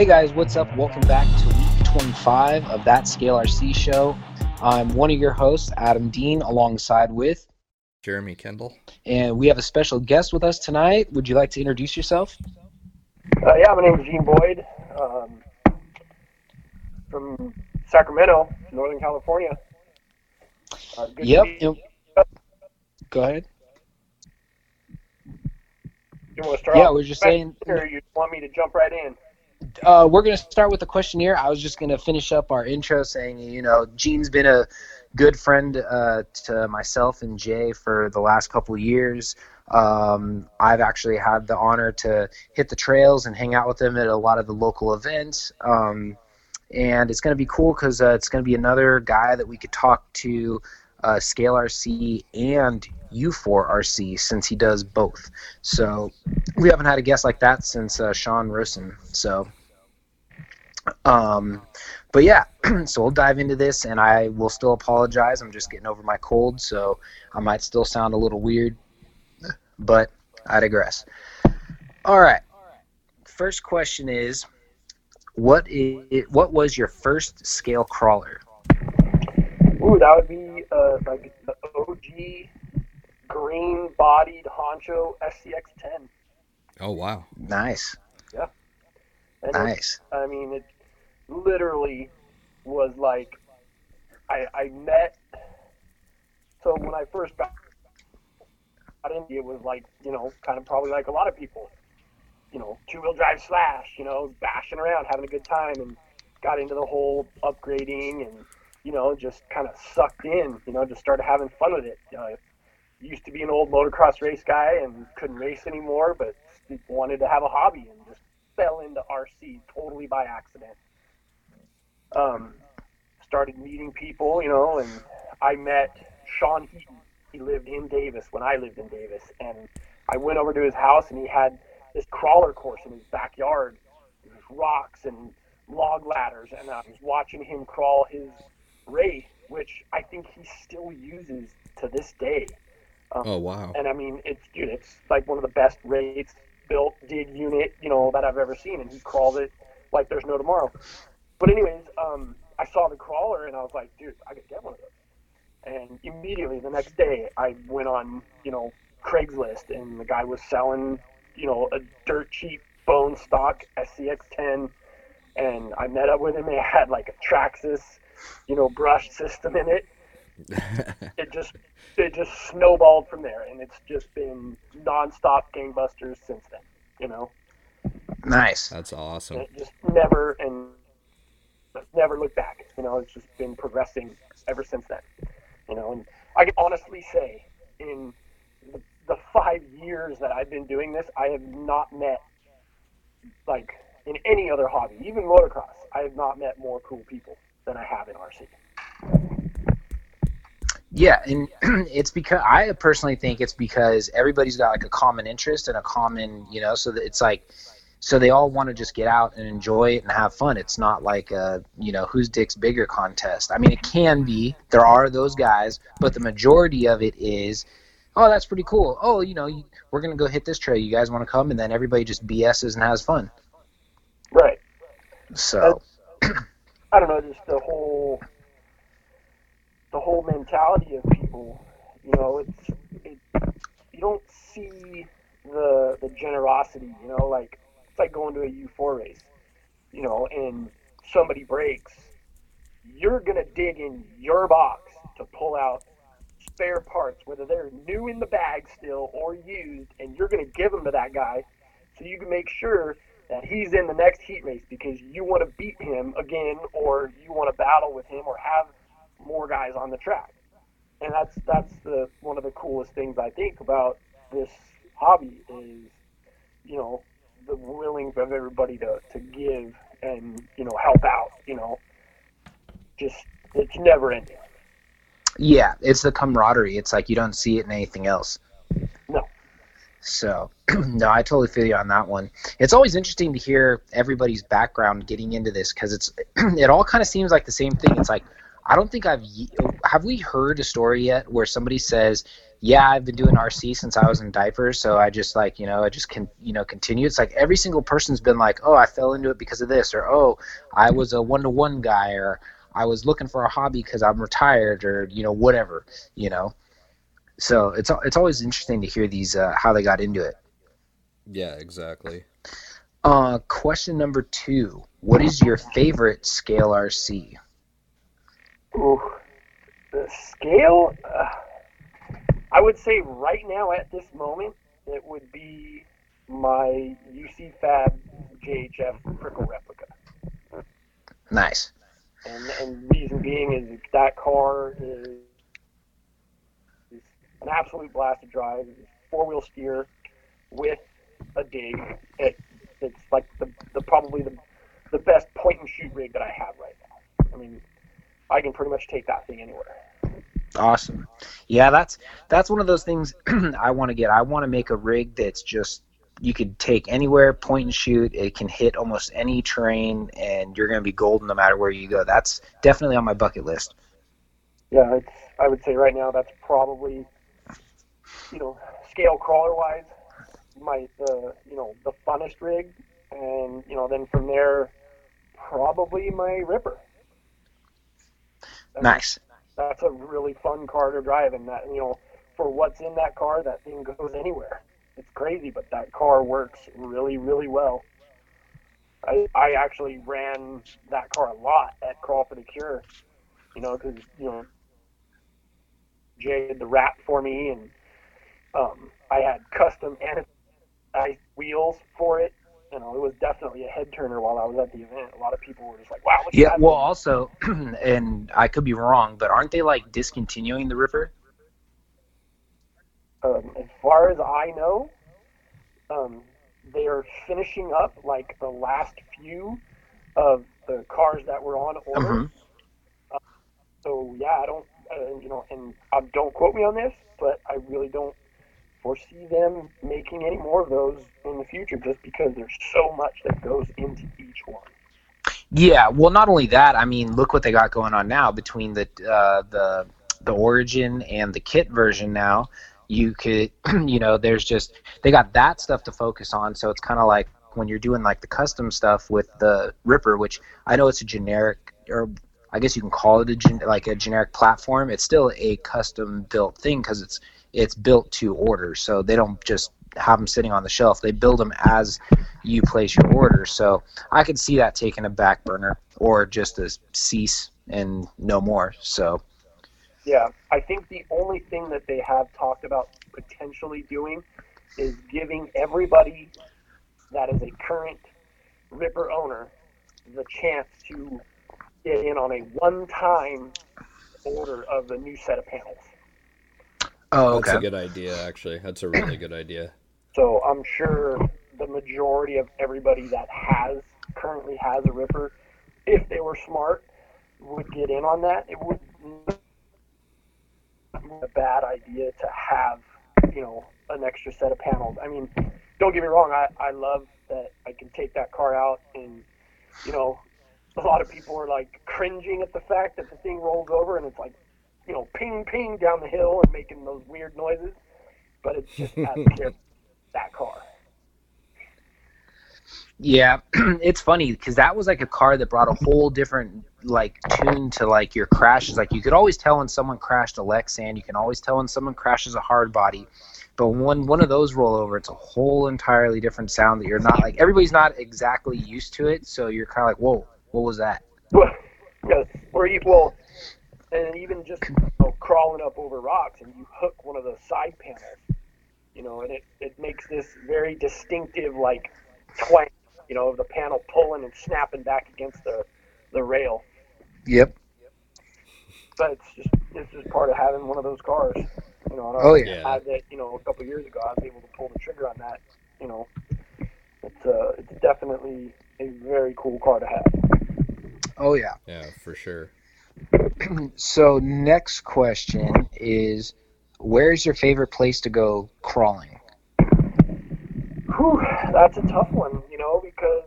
Hey guys, what's up? Welcome back to week 25 of that Scale RC show. I'm one of your hosts, Adam Dean, alongside with Jeremy Kendall. And we have a special guest with us tonight. Would you like to introduce yourself? Uh, yeah, my name is Gene Boyd um, from Sacramento, Northern California. Uh, yep. Go ahead. You want to start yeah, we're just saying. Or you want me to jump right in? Uh, we're going to start with the questionnaire. I was just going to finish up our intro saying, you know, Gene's been a good friend uh, to myself and Jay for the last couple years. Um, I've actually had the honor to hit the trails and hang out with him at a lot of the local events. Um, and it's going to be cool because uh, it's going to be another guy that we could talk to uh, Scale RC and U4RC since he does both. So we haven't had a guest like that since uh, Sean Rosen. So, um, but yeah, so we'll dive into this, and I will still apologize. I'm just getting over my cold, so I might still sound a little weird, but I digress. All right. First question is, what is what was your first scale crawler? Ooh, that would be uh, like the OG green-bodied Honcho SCX10. Oh wow! Nice. Yeah. And nice. It, I mean, it literally was like I I met. So when I first got in, it was like you know, kind of probably like a lot of people, you know, two-wheel drive slash, you know, bashing around, having a good time, and got into the whole upgrading and you know, just kind of sucked in, you know, just started having fun with it. Uh, used to be an old motocross race guy and couldn't race anymore, but wanted to have a hobby and just fell into RC totally by accident. Um, started meeting people, you know, and I met Sean Heaton. He lived in Davis when I lived in Davis, and I went over to his house and he had this crawler course in his backyard. Rocks and log ladders, and I was watching him crawl his Wraith, which I think he still uses to this day. Um, oh wow! And I mean, it's dude, it's like one of the best Wraiths built dig unit, you know, that I've ever seen, and he crawled it like there's no tomorrow. But anyways, um, I saw the crawler and I was like, dude, I could get one of those. And immediately the next day, I went on, you know, Craigslist, and the guy was selling, you know, a dirt cheap bone stock SCX10, and I met up with him. He had like a Traxxas you know, brush system in it. it just it just snowballed from there, and it's just been nonstop gangbusters since then. You know. Nice. That's awesome. And it just never and never looked back. You know, it's just been progressing ever since then. You know, and I can honestly say, in the, the five years that I've been doing this, I have not met like in any other hobby, even motocross, I have not met more cool people than I have in RC. Yeah, and it's because I personally think it's because everybody's got like a common interest and a common, you know, so that it's like, so they all want to just get out and enjoy it and have fun. It's not like a, you know, whose dick's bigger contest. I mean, it can be. There are those guys, but the majority of it is, oh, that's pretty cool. Oh, you know, we're gonna go hit this trail. You guys want to come? And then everybody just BSs and has fun. Right. So. I don't know, just the whole the whole mentality of people. You know, it's it, you don't see the the generosity. You know, like it's like going to a U4 race. You know, and somebody breaks, you're gonna dig in your box to pull out spare parts, whether they're new in the bag still or used, and you're gonna give them to that guy so you can make sure that he's in the next heat race because you want to beat him again or you want to battle with him or have more guys on the track. And that's that's the one of the coolest things I think about this hobby is, you know, the willing of everybody to, to give and, you know, help out, you know. Just it's never ending. Yeah, it's the camaraderie. It's like you don't see it in anything else. No. So, no, I totally feel you on that one. It's always interesting to hear everybody's background getting into this because it's it all kind of seems like the same thing. It's like I don't think I've have we heard a story yet where somebody says yeah, I've been doing RC since I was in diapers, so I just like you know I just can you know continue. It's like every single person's been like, oh, I fell into it because of this, or oh, I was a one to one guy, or I was looking for a hobby because I'm retired, or you know whatever, you know. So it's it's always interesting to hear these uh, how they got into it. Yeah, exactly. Uh, question number two: What is your favorite scale RC? Ooh, the scale. Uh, I would say right now at this moment it would be my UC Fab JHF Prickle replica. Nice. And and reason being is that car is, is an absolute blast to drive. Four wheel steer with a dig. It, it's like the, the probably the the best point and shoot rig that I have right now. I mean, I can pretty much take that thing anywhere. Awesome. Yeah, that's that's one of those things I want to get. I want to make a rig that's just you could take anywhere, point and shoot. It can hit almost any terrain, and you're going to be golden no matter where you go. That's definitely on my bucket list. Yeah, it's. I would say right now that's probably, you know, scale crawler wise, my the uh, you know the funnest rig, and you know then from there, probably my Ripper. That's, nice. That's a really fun car to drive, and that you know, for what's in that car, that thing goes anywhere. It's crazy, but that car works really, really well. I I actually ran that car a lot at Crawl for the Cure, you know, because you know Jay did the wrap for me, and um, I had custom anti wheels for it. You know, it was definitely a head turner while I was at the event. A lot of people were just like, "Wow!" yeah. Well, also, and I could be wrong, but aren't they like discontinuing the Ripper? Um, as far as I know, um, they are finishing up like the last few of the cars that were on order. Mm-hmm. Uh, so yeah, I don't, uh, you know, and uh, don't quote me on this, but I really don't foresee them making any more of those in the future, just because there's so much that goes into each one. Yeah, well, not only that. I mean, look what they got going on now between the uh, the the Origin and the kit version now you could you know there's just they got that stuff to focus on so it's kind of like when you're doing like the custom stuff with the ripper which i know it's a generic or i guess you can call it a gen, like a generic platform it's still a custom built thing because it's it's built to order. So they don't just have them sitting on the shelf. They build them as you place your order. So i could see that taking a back burner or just a cease and no more. So yeah, I think the only thing that they have talked about potentially doing is giving everybody that is a current Ripper owner the chance to get in on a one-time order of the new set of panels. Oh, okay. That's a good idea, actually. That's a really good idea. So I'm sure the majority of everybody that has currently has a Ripper, if they were smart, would get in on that. It would be a bad idea to have, you know, an extra set of panels. I mean, don't get me wrong, I, I love that I can take that car out and, you know, a lot of people are like cringing at the fact that the thing rolls over and it's like, you know, ping ping down the hill and making those weird noises. But it's just that car. Yeah, it's funny because that was like a car that brought a whole different like tune to like your crashes. Like you could always tell when someone crashed a Lexan. You can always tell when someone crashes a hard body. But when one of those roll over, it's a whole entirely different sound that you're not like everybody's not exactly used to it. So you're kind of like, whoa, what was that? Well, yeah, or you well, and even just you know, crawling up over rocks and you hook one of the side panels, you know, and it it makes this very distinctive like twang you know, of the panel pulling and snapping back against the the rail. Yep. But it's just it's just part of having one of those cars. You know, oh yeah. I had that, you know, a couple years ago. I was able to pull the trigger on that. You know, it's uh, it's definitely a very cool car to have. Oh yeah. Yeah, for sure. So next question is, where's your favorite place to go crawling? Whew, that's a tough one, you know, because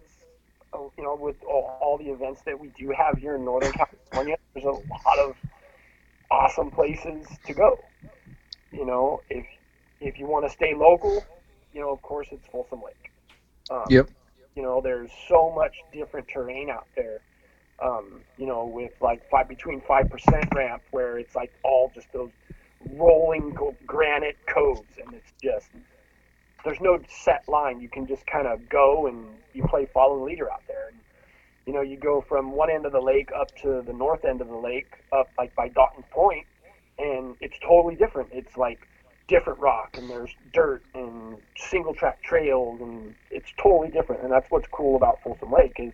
uh, you know with all, all, the events that we do have here in Northern California, there's a lot of awesome places to go. you know, if if you want to stay local, you know, of course it's Folsom Lake. Um, Yep. You know, there's so much different terrain out there. Um, you know, with like five between five percent ramp, where it's like all just those rolling granite coves, and it's just there's no set line. You can just kind of go and you play follow leader out there. And, you know, you go from one end of the lake up to the north end of the lake, up like by Dalton Point, and it's totally different. It's like different rock, and there's dirt and single track trails, and it's totally different. And that's what's cool about Folsom Lake is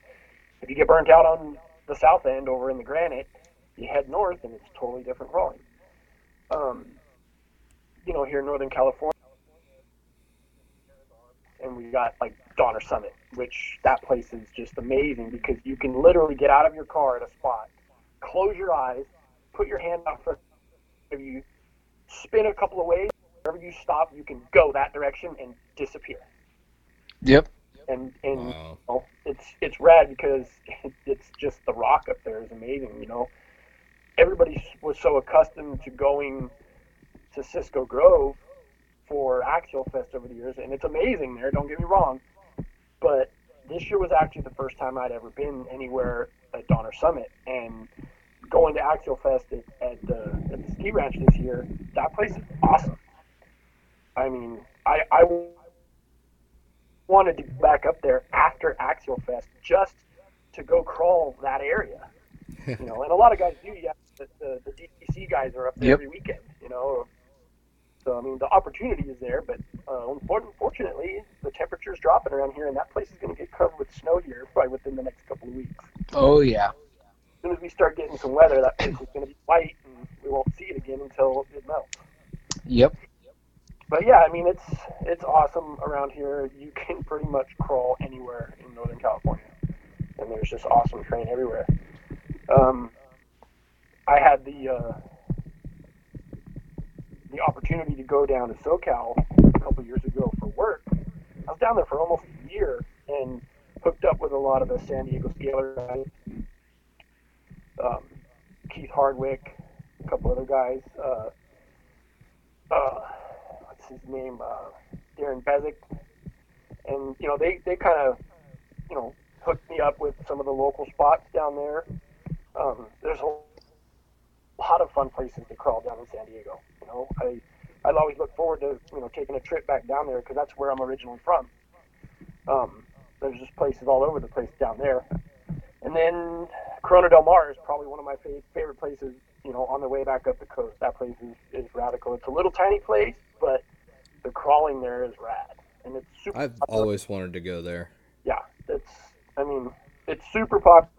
if you get burnt out on the south end over in the granite, you head north, and it's totally different rolling. Um, you know, here in Northern California and we got like Donner Summit, which that place is just amazing because you can literally get out of your car at a spot, close your eyes, put your hand out front of you, spin a couple of ways, wherever you stop, you can go that direction and disappear. Yep. And and Wow. you know, it's it's rad because it's just the rock up there is amazing. You know, everybody was so accustomed to going to Cisco Grove for Axial Fest over the years, and it's amazing there. Don't get me wrong, but this year was actually the first time I'd ever been anywhere at Donner Summit, and going to Axial Fest at, at, the, at the ski ranch this year, that place is awesome. I mean, I, I wanted to go back up there after Axial Fest just to go crawl that area. You know, and a lot of guys do. Yeah, the, the, the DTC guys are up there Yep. every weekend. You know, so I mean the opportunity is there, but uh, unfortunately the temperature's dropping around here, and that place is going to get covered with snow here probably within the next couple of weeks. Oh yeah. As soon as we start getting some weather, that place is going to be white, and we won't see it again until it melts. Yep. But yeah, I mean it's it's awesome around here. You can pretty much crawl anywhere in Northern California, and there's just awesome terrain everywhere. Um, I had the uh, the opportunity to go down to SoCal a couple years ago for work. I was down there for almost a year and hooked up with a lot of the San Diego Scalar guys, um, Keith Hardwick, a couple other guys. Uh, uh, his name? Uh, Darren Bezick. And, you know, they, they kind of, you know, hooked me up with some of the local spots down there. Um, there's a lot of fun places to crawl down in San Diego. You know, I, I'd always look forward to, you know, taking a trip back down there because that's where I'm originally from. Um, there's just places all over the place down there. And then Corona del Mar is probably one of my fa- favorite places, you know, on the way back up the coast. That place is, is radical. It's a little tiny place, but the crawling there is rad. And it's super I've popular. always wanted to go there. yeah, it's, I mean, it's super popular.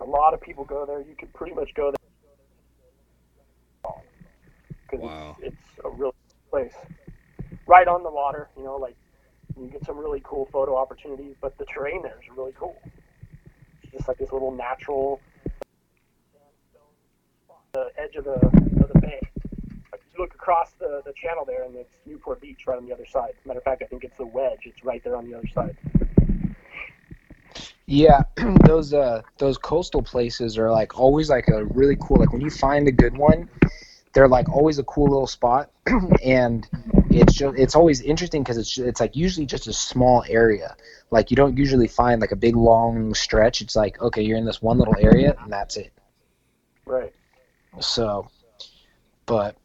A lot of people go there. You could pretty much go there. Wow. it's, it's a really place. Right on the water, you know, like you get some really cool photo opportunities, but the terrain there is really cool. It's just like this little natural the edge of the of the bay. You look across the, the channel there, and it's Newport Beach right on the other side. Matter of fact, I think it's the Wedge. It's right there on the other side. Yeah, those uh those coastal places are like always like a really cool like when you find a good one, they're like always a cool little spot, and it's just it's always interesting because it's it's like usually just a small area. Like you don't usually find like a big long stretch. It's like okay, you're in this one little area and that's it. Right. So, but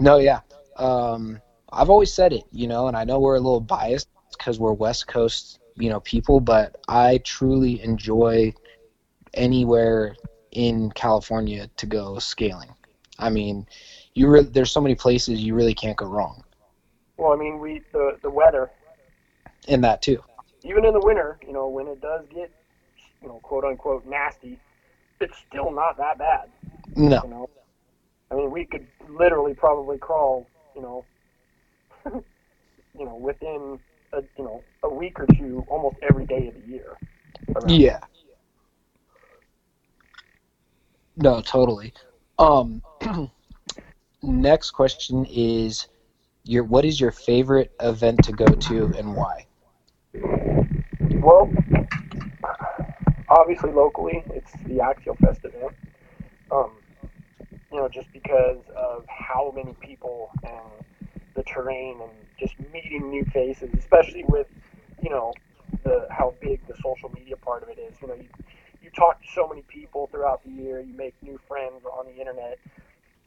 no, yeah. Um, I've always said it, you know, and I know we're a little biased because we're West Coast, you know, people, but I truly enjoy anywhere in California to go scaling. I mean, you re- there's so many places you really can't go wrong Well, I mean, we the the weather, in that too. even in the winter, you know, when it does get, you know, quote unquote nasty, it's still not that bad. No, You know, I mean, we could literally probably crawl, you know, you know, within a you know a week or two, almost every day of the year. Yeah. No, totally. Um, next question is your what is your favorite event to go to and why? Well, obviously locally, it's the Axial Fest event. Um, you know, just because of how many people and the terrain and just meeting new faces, especially with, you know, the how big the social media part of it is. You know, you you talk to so many people throughout the year, you make new friends on the internet,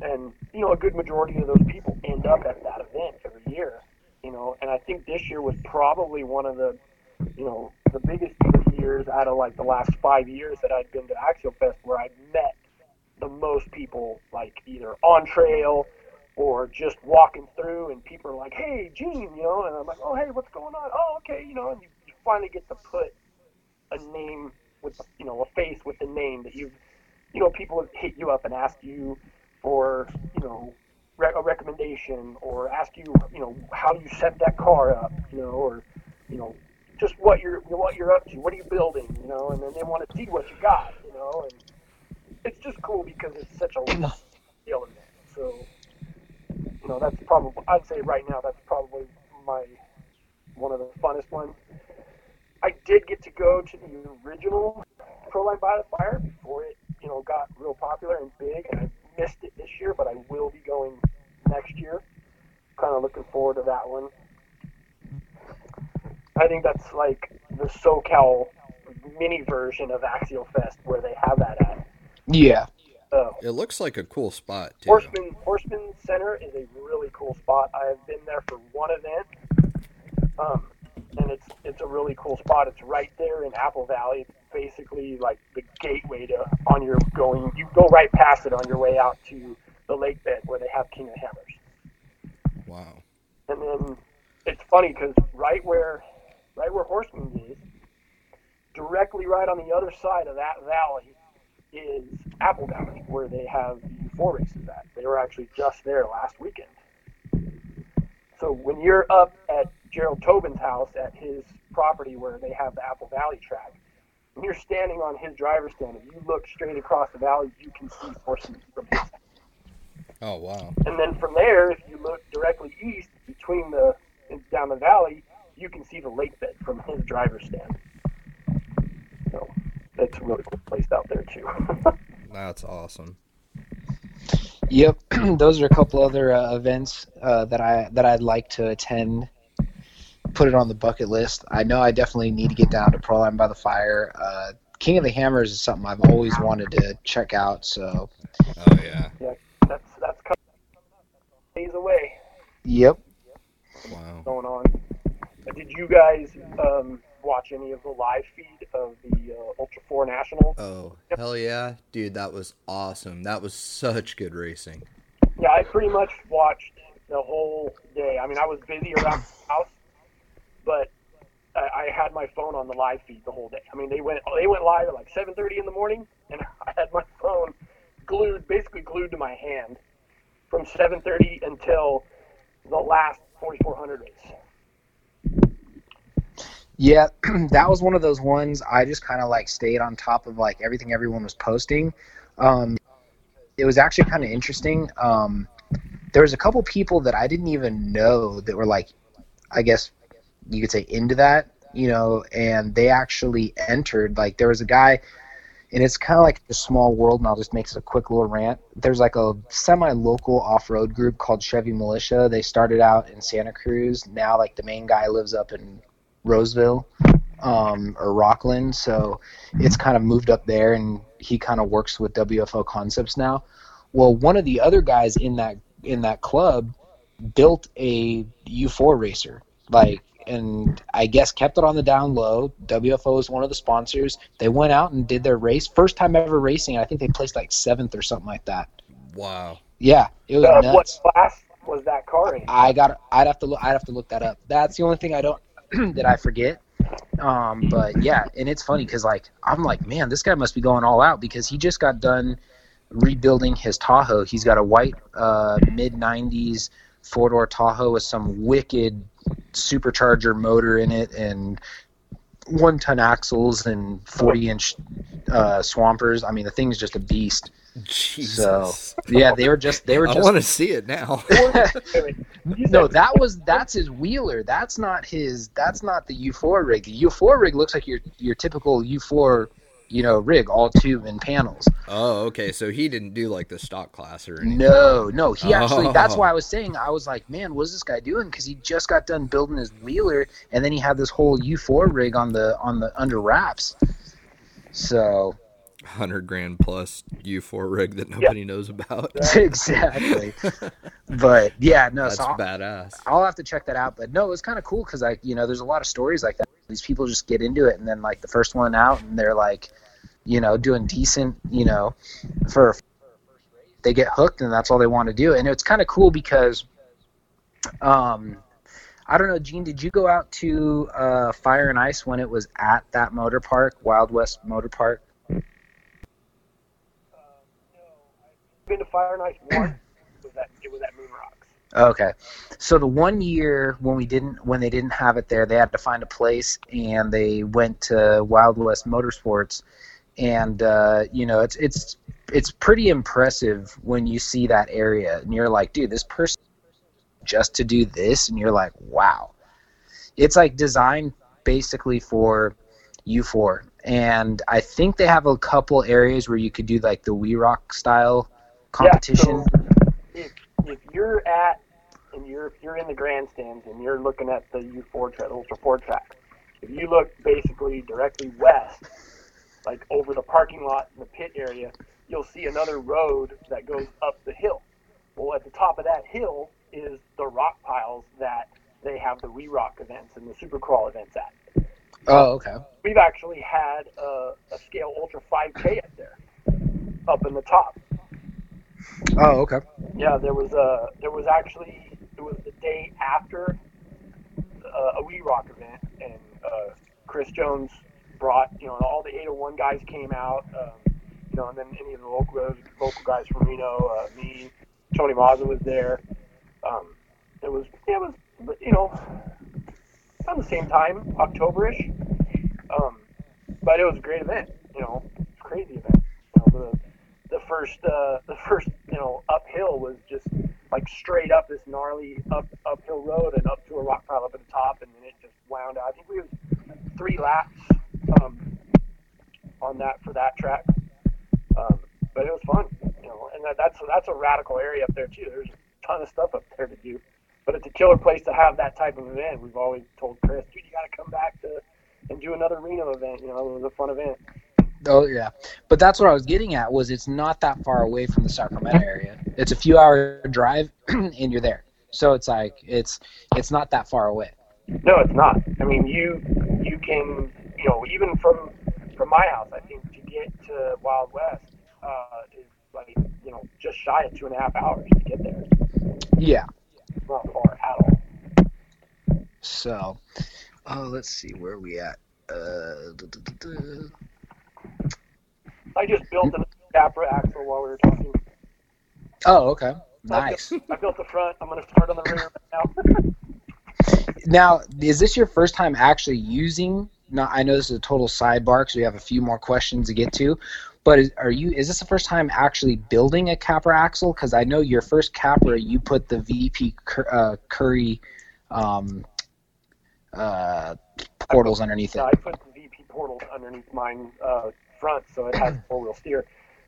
and you know, a good majority of those people end up at that event every year. You know, and I think this year was probably one of the, you know, the biggest years out of like the last five years that I'd been to Axial Fest where I met the most people, like either on trail or just walking through, and people are like, "Hey, Gene," you know, and I'm like, "Oh, hey, what's going on?" Oh, okay, you know, and you, you finally get to put a name with, you know, a face with the name that you've, you know, people have hit you up and asked you for, you know, a recommendation or ask you, you know, how you set that car up, you know, or, you know, just what you're what you're up to, what are you building, you know, and then they want to see what you got, you know, and it's just cool because it's such a scale event. So, you know, that's probably I'd say right now that's probably my one of the funnest ones. I did get to go to the original Proline by the Fire before it, you know, got real popular and big, and I missed it this year, but I will be going next year. Kind of looking forward to that one. I think that's like the SoCal mini version of Axial Fest where they have that at. Yeah. So It looks like a cool spot too. Horseman Horseman Center is a really cool spot. I have been there for one event, um, and it's it's a really cool spot. It's right there in Apple Valley. It's basically like the gateway to on your going. You go right past it on your way out to the lake bed where they have King of Hammers. Wow. And then it's funny because right where right where Horseman is, directly right on the other side of that valley is Apple Valley, where they have the four races at. They were actually just there last weekend. So when you're up at Gerald Tobin's house at his property where they have the Apple Valley track, when you're standing on his driver's stand, if you look straight across the valley, you can see horses from his Oh wow. and then from there, if you look directly east between the down the valley, you can see the lake bed from his driver's stand. So that's a really cool place out there too. That's awesome. Yep. Those are a couple other uh, events uh, that I that I'd like to attend. Put it on the bucket list. I know I definitely need to get down to Proline by the Fire. Uh, King of the Hammers is something I've always wanted to check out. So, Oh yeah. Yeah, that's that's coming up That's days away yep. Wow. going on. Did you guys um, watch any of the live feed of the uh, Ultra Four National? Oh hell yeah, dude! That was awesome. That was such good racing. Yeah, I pretty much watched the whole day. I mean, I was busy around the house, but I, I had my phone on the live feed the whole day. I mean, they went they went live at like 7:30 in the morning, and I had my phone glued, basically glued to my hand, from 7:30 until the last 4400 race. Yeah, that was one of those ones I just kind of like stayed on top of like everything everyone was posting. Um, it was actually kind of interesting. Um, there was a couple people that I didn't even know that were like, I guess you could say into that, you know, and they actually entered. Like there was a guy, and it's kind of like a small world, and I'll just make a quick little rant. There's like a semi-local off-road group called Chevy Militia. They started out in Santa Cruz. Now, like the main guy lives up in Roseville um, or Rocklin, so it's kind of moved up there, and he kind of works with WFO Concepts now. Well, one of the other guys in that in that club built a U4 racer, like, and I guess kept it on the down low. WFO is one of the sponsors. They went out and did their race, first time ever racing. I think they placed like seventh or something like that. Wow. Yeah, it was Uh, what class was that car in? I got. I'd have to look. I'd have to look that up. That's the only thing I don't that I forget. Um, but yeah, and it's funny because like I'm like, man, this guy must be going all out because he just got done rebuilding his Tahoe. He's got a white uh, mid '90s four door Tahoe with some wicked supercharger motor in it and one ton axles and 40 inch uh, swampers. I mean, the thing's just a beast. Jesus. Yeah, they were just they were I want to see it now. Wait, wait. You no, that was that's his wheeler. That's not his. That's not the U4 rig. The U4 rig looks like your your typical U4 you know, rig, all tube and panels. Oh, okay. So he didn't do like the stock class or anything. No, no, he actually. That's Oh. why I was saying I was like, man, what's this guy doing? Because he just got done building his wheeler, and then he had this whole U4 rig on the on the under wraps. So Hundred grand plus U4 rig that nobody knows about. exactly, but yeah, no. That's so I'll, badass. I'll have to check that out. But no, it was kind of cool because like you know, there's a lot of stories like that. These people just get into it, and then like the first one out, and they're like, you know, doing decent, you know, for they get hooked, and that's all they want to do. And it's kind of cool because, um, I don't know, Gene, did you go out to uh, Fire and Ice when it was at that motor park, Wild West Motor Park? Been to Fire once. It was at it was at Moon Rocks. Okay. So the one year when we didn't when they didn't have it there, they had to find a place and they went to Wild West Motorsports and uh, you know, it's it's it's pretty impressive when you see that area and you're like, dude, this person just to do this and you're like, wow. It's like designed basically for U4 and I think they have a couple areas where you could do like the We Rock style competition. Yeah, so if if you're at and you're if you're in the grandstands and you're looking at the U4 track, Ultra 4 track, if you look basically directly west, like over the parking lot in the pit area, you'll see another road that goes up the hill. Well, at the top of that hill is the rock piles that they have the We Rock events and the Super Crawl events at. Oh, okay. We've actually had a, a scale Ultra 5K up there, up in the top. Oh, okay. Yeah, there was a there was actually it was the day after uh, a We Rock event, and uh, Chris Jones brought you know all the 801 guys came out, um, you know, and then any of the local local guys from Reno, uh, me, Tony Mazza was there. Um, it was yeah, it was you know around the same time, Octoberish, um, but it was a great event. You know, crazy event. You know, the the first uh, the first you know uphill was just like straight up this gnarly up uphill road and up to a rock pile up at the top, and then it just wound out. I think we was three laps um, on that for that track, um, but it was fun. You know, and that, that's that's a radical area up there too. There's a ton of stuff up there to do, but it's a killer place to have that type of event. We've always told Chris, dude, you got to come back to and do another Reno event. You know, it was a fun event. Oh yeah, but that's what I was getting at. Was it's not that far away from the Sacramento area? It's a few hour drive, and you're there. So it's like it's it's not that far away. No, it's not. I mean, you you can you know even from from my house, I think to get to Wild West uh, is like you know just shy of two and a half hours to get there. Yeah. It's not far at all. So, oh, let's see where are we at. Uh, duh, duh, duh. I just built an Capra axle while we were talking. Oh, okay. Nice. I built the front. I'm gonna start on the rear now. Now, is this your first time actually using? Now, I know this is a total sidebar because we have a few more questions to get to. But is, are you? Is this the first time actually building a Capra axle? Because I know your first Capra, you put the VP Cur- uh, Currie um, uh, portals underneath Yeah, it. I put the VP portals underneath mine uh, front, so it has four wheel steer.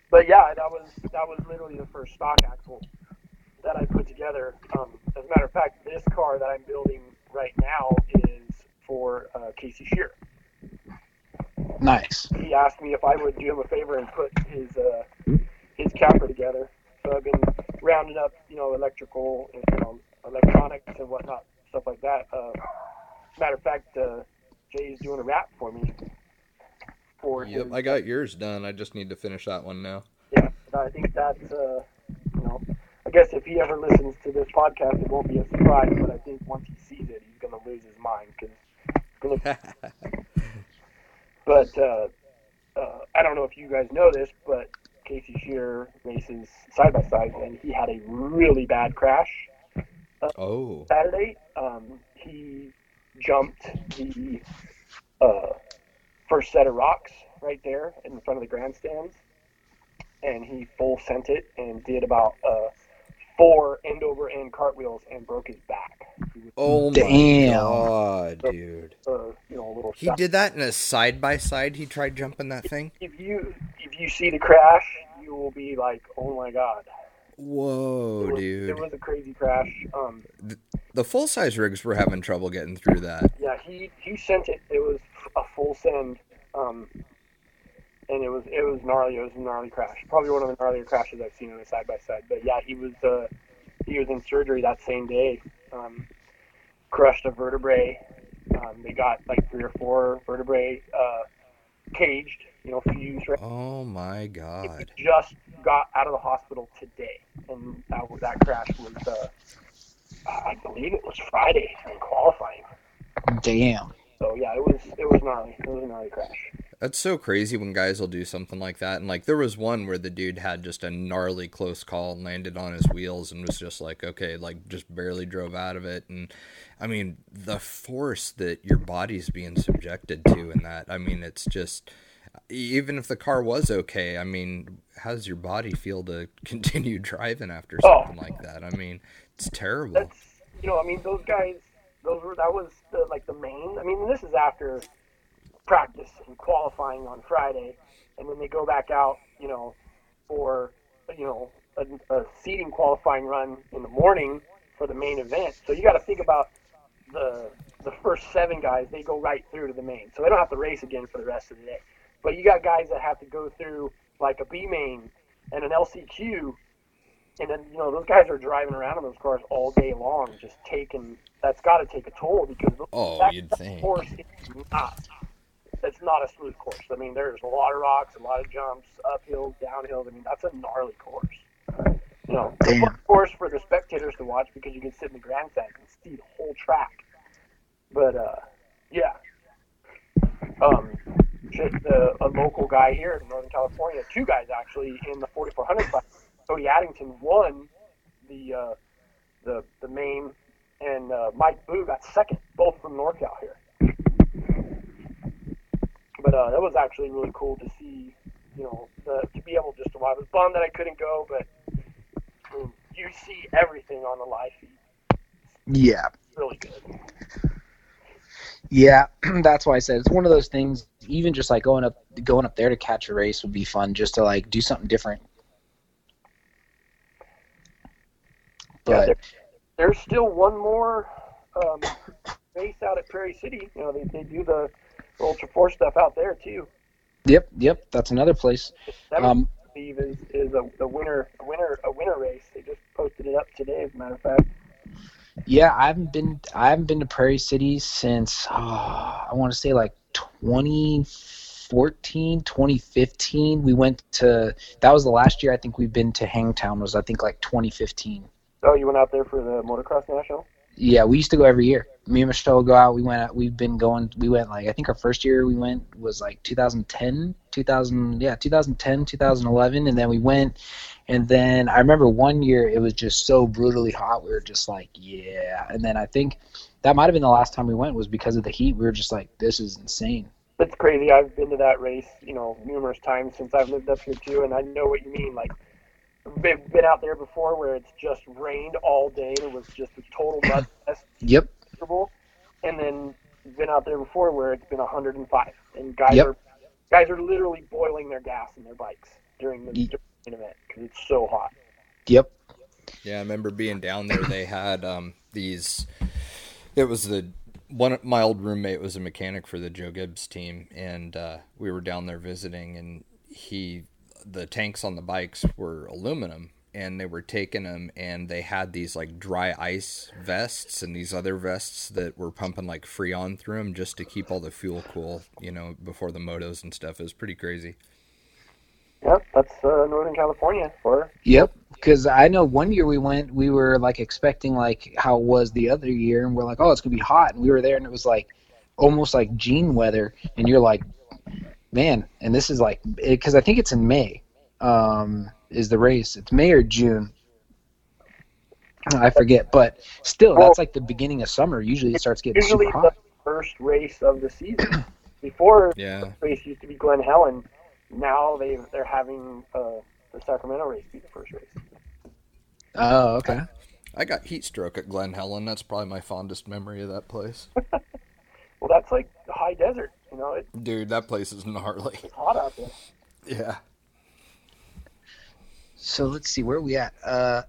But yeah, that was that was literally the first stock axle that I put together. Um, as a matter of fact, this car that I'm building right now is for uh, Casey Shear. Nice. He asked me if I would do him a favor and put his uh, his Capra together. So I've been rounding up, you know, electrical, and, you know, electronics and whatnot, stuff like that. Uh, matter of fact, uh, Jay's doing a wrap for me. Yep, I got yours done. I just need to finish that one now. yeah, I think that's, uh, you know, I guess if he ever listens to this podcast, it won't be a surprise. But I think once he sees it, he's gonna lose his mind because. But uh, uh, I don't know if you guys know this, but Casey Shear races side by side, and he had a really bad crash oh, Saturday. Um, he jumped the uh, first set of rocks right there in front of the grandstands, and he full sent it and did about a four end over end cartwheels and broke his back. Oh my Damn. god, dude. uh, you know, a little. He did that in a side by side. He tried jumping that thing. If you if you see the crash, you will be like, oh my god. Whoa, it was, dude. It was a crazy crash. Um, The full size rigs were having trouble getting through that. yeah, he he sent it. It was a full send. Um, and it was it was gnarly. It was a gnarly crash. Probably one of the gnarlier crashes I've seen on a side by side. But yeah, he was uh, he was in surgery that same day. Um, crushed a vertebrae. Um, they got like three or four vertebrae uh, caged. You know, fused. Right? Oh my god. He just got out of the hospital today, and that that crash was uh, I believe it was Friday in qualifying. Damn. So yeah, it was it was gnarly. It was a gnarly crash. That's so crazy when guys will do something like that. And like there was one where the dude had just a gnarly close call and landed on his wheels and was just like, okay, like just barely drove out of it. And I mean, the force that your body's being subjected to in that, I mean, it's just even if the car was okay, I mean, how does your body feel to continue driving after Oh. something like that? I mean, it's terrible. You know, I mean, those guys, those were that was the, like the main. I mean, this is after practice and qualifying on Friday, and then they go back out, you know, for you know a, a seating qualifying run in the morning for the main event. So you got to think about the the first seven guys. They go right through to the main, so they don't have to race again for the rest of the day. But you got guys that have to go through like a B main and an LCQ and then you know those guys are driving around in those cars all day long, just taking. That's got to take a toll because Oh, that you'd think. course is not. It's not a smooth course. I mean, there's a lot of rocks, a lot of jumps, uphills, downhills. I mean, that's a gnarly course. You know, Damn. fun course for the spectators to watch because you can sit in the grandstand and see the whole track. But uh, yeah, um, just uh, a local guy here in Northern California, two guys actually in the 4400 class. Cody Addington won the uh, the the main, and uh, Mike Boo got second, both from NorCal here. But uh, that was actually really cool to see, you know, the, to be able just to watch. I was bummed that I couldn't go, but I mean, you see everything on the live feed. Yeah. It's really good. Yeah, that's why I said it's one of those things. Even just like going up, going up there to catch a race would be fun, just to like do something different. Yeah, there, there's still one more um, race out at Prairie City. You know, they, they do the Ultra Four stuff out there too. yep, yep, that's another place. That Um, believe is is a, a winter a winter a winter race. They just posted it up today, as a matter of fact. yeah, I haven't been, I haven't been to Prairie City since oh, I want to say like 2014, 2015. We went to that was the last year I think we've been to Hangtown was I think like 2015. Oh, you went out there for the motocross national? Yeah, we used to go every year. Me and Michelle go out. We went. Out, we've been going. We went like I think our first year we went was like 2010, 2000. Yeah, 2010, 2011, and then we went. And then I remember one year it was just so brutally hot. We were just like, yeah. And then I think that might have been the last time we went was because of the heat. We were just like, this is insane. It's crazy. I've been to that race, you know, numerous times since I've lived up here too, and I know what you mean. Like, been, been out there before where it's just rained all day and it was just a total mud fest. Yep. miserable. And then been out there before where it's been 105, and guys Yep. are guys are literally boiling their gas in their bikes during the, Ye- during event because it's so hot. Yep. Yeah, I remember being down there. They had um, these. It was the one. My old roommate was a mechanic for the Joe Gibbs team, and uh, we were down there visiting. And he, the tanks on the bikes were aluminum, and they were taking them, and they had these like dry ice vests and these other vests that were pumping like freon through them just to keep all the fuel cool. You know, before the motos and stuff. It was pretty crazy. Yep, that's uh, Northern California for Yep. Because I know one year we went, we were like expecting like how it was the other year, and we're like, oh, it's gonna be hot, and we were there, and it was like almost like June weather, and you're like, man, and this is like because I think it's in May, um, is the race? It's May or June. I forget, but still, that's like the beginning of summer. Usually, it starts getting usually super the first race of the season. Before Yeah. the race used to be Glen Helen, now they they're having uh, the Sacramento race be the first race. Oh, okay. I got heat stroke at Glen Helen. That's probably my fondest memory of that place. Well, that's like the high desert. You know, it's Dude, that place is gnarly. hot out there. Yeah. So let's see where are we at. Uh,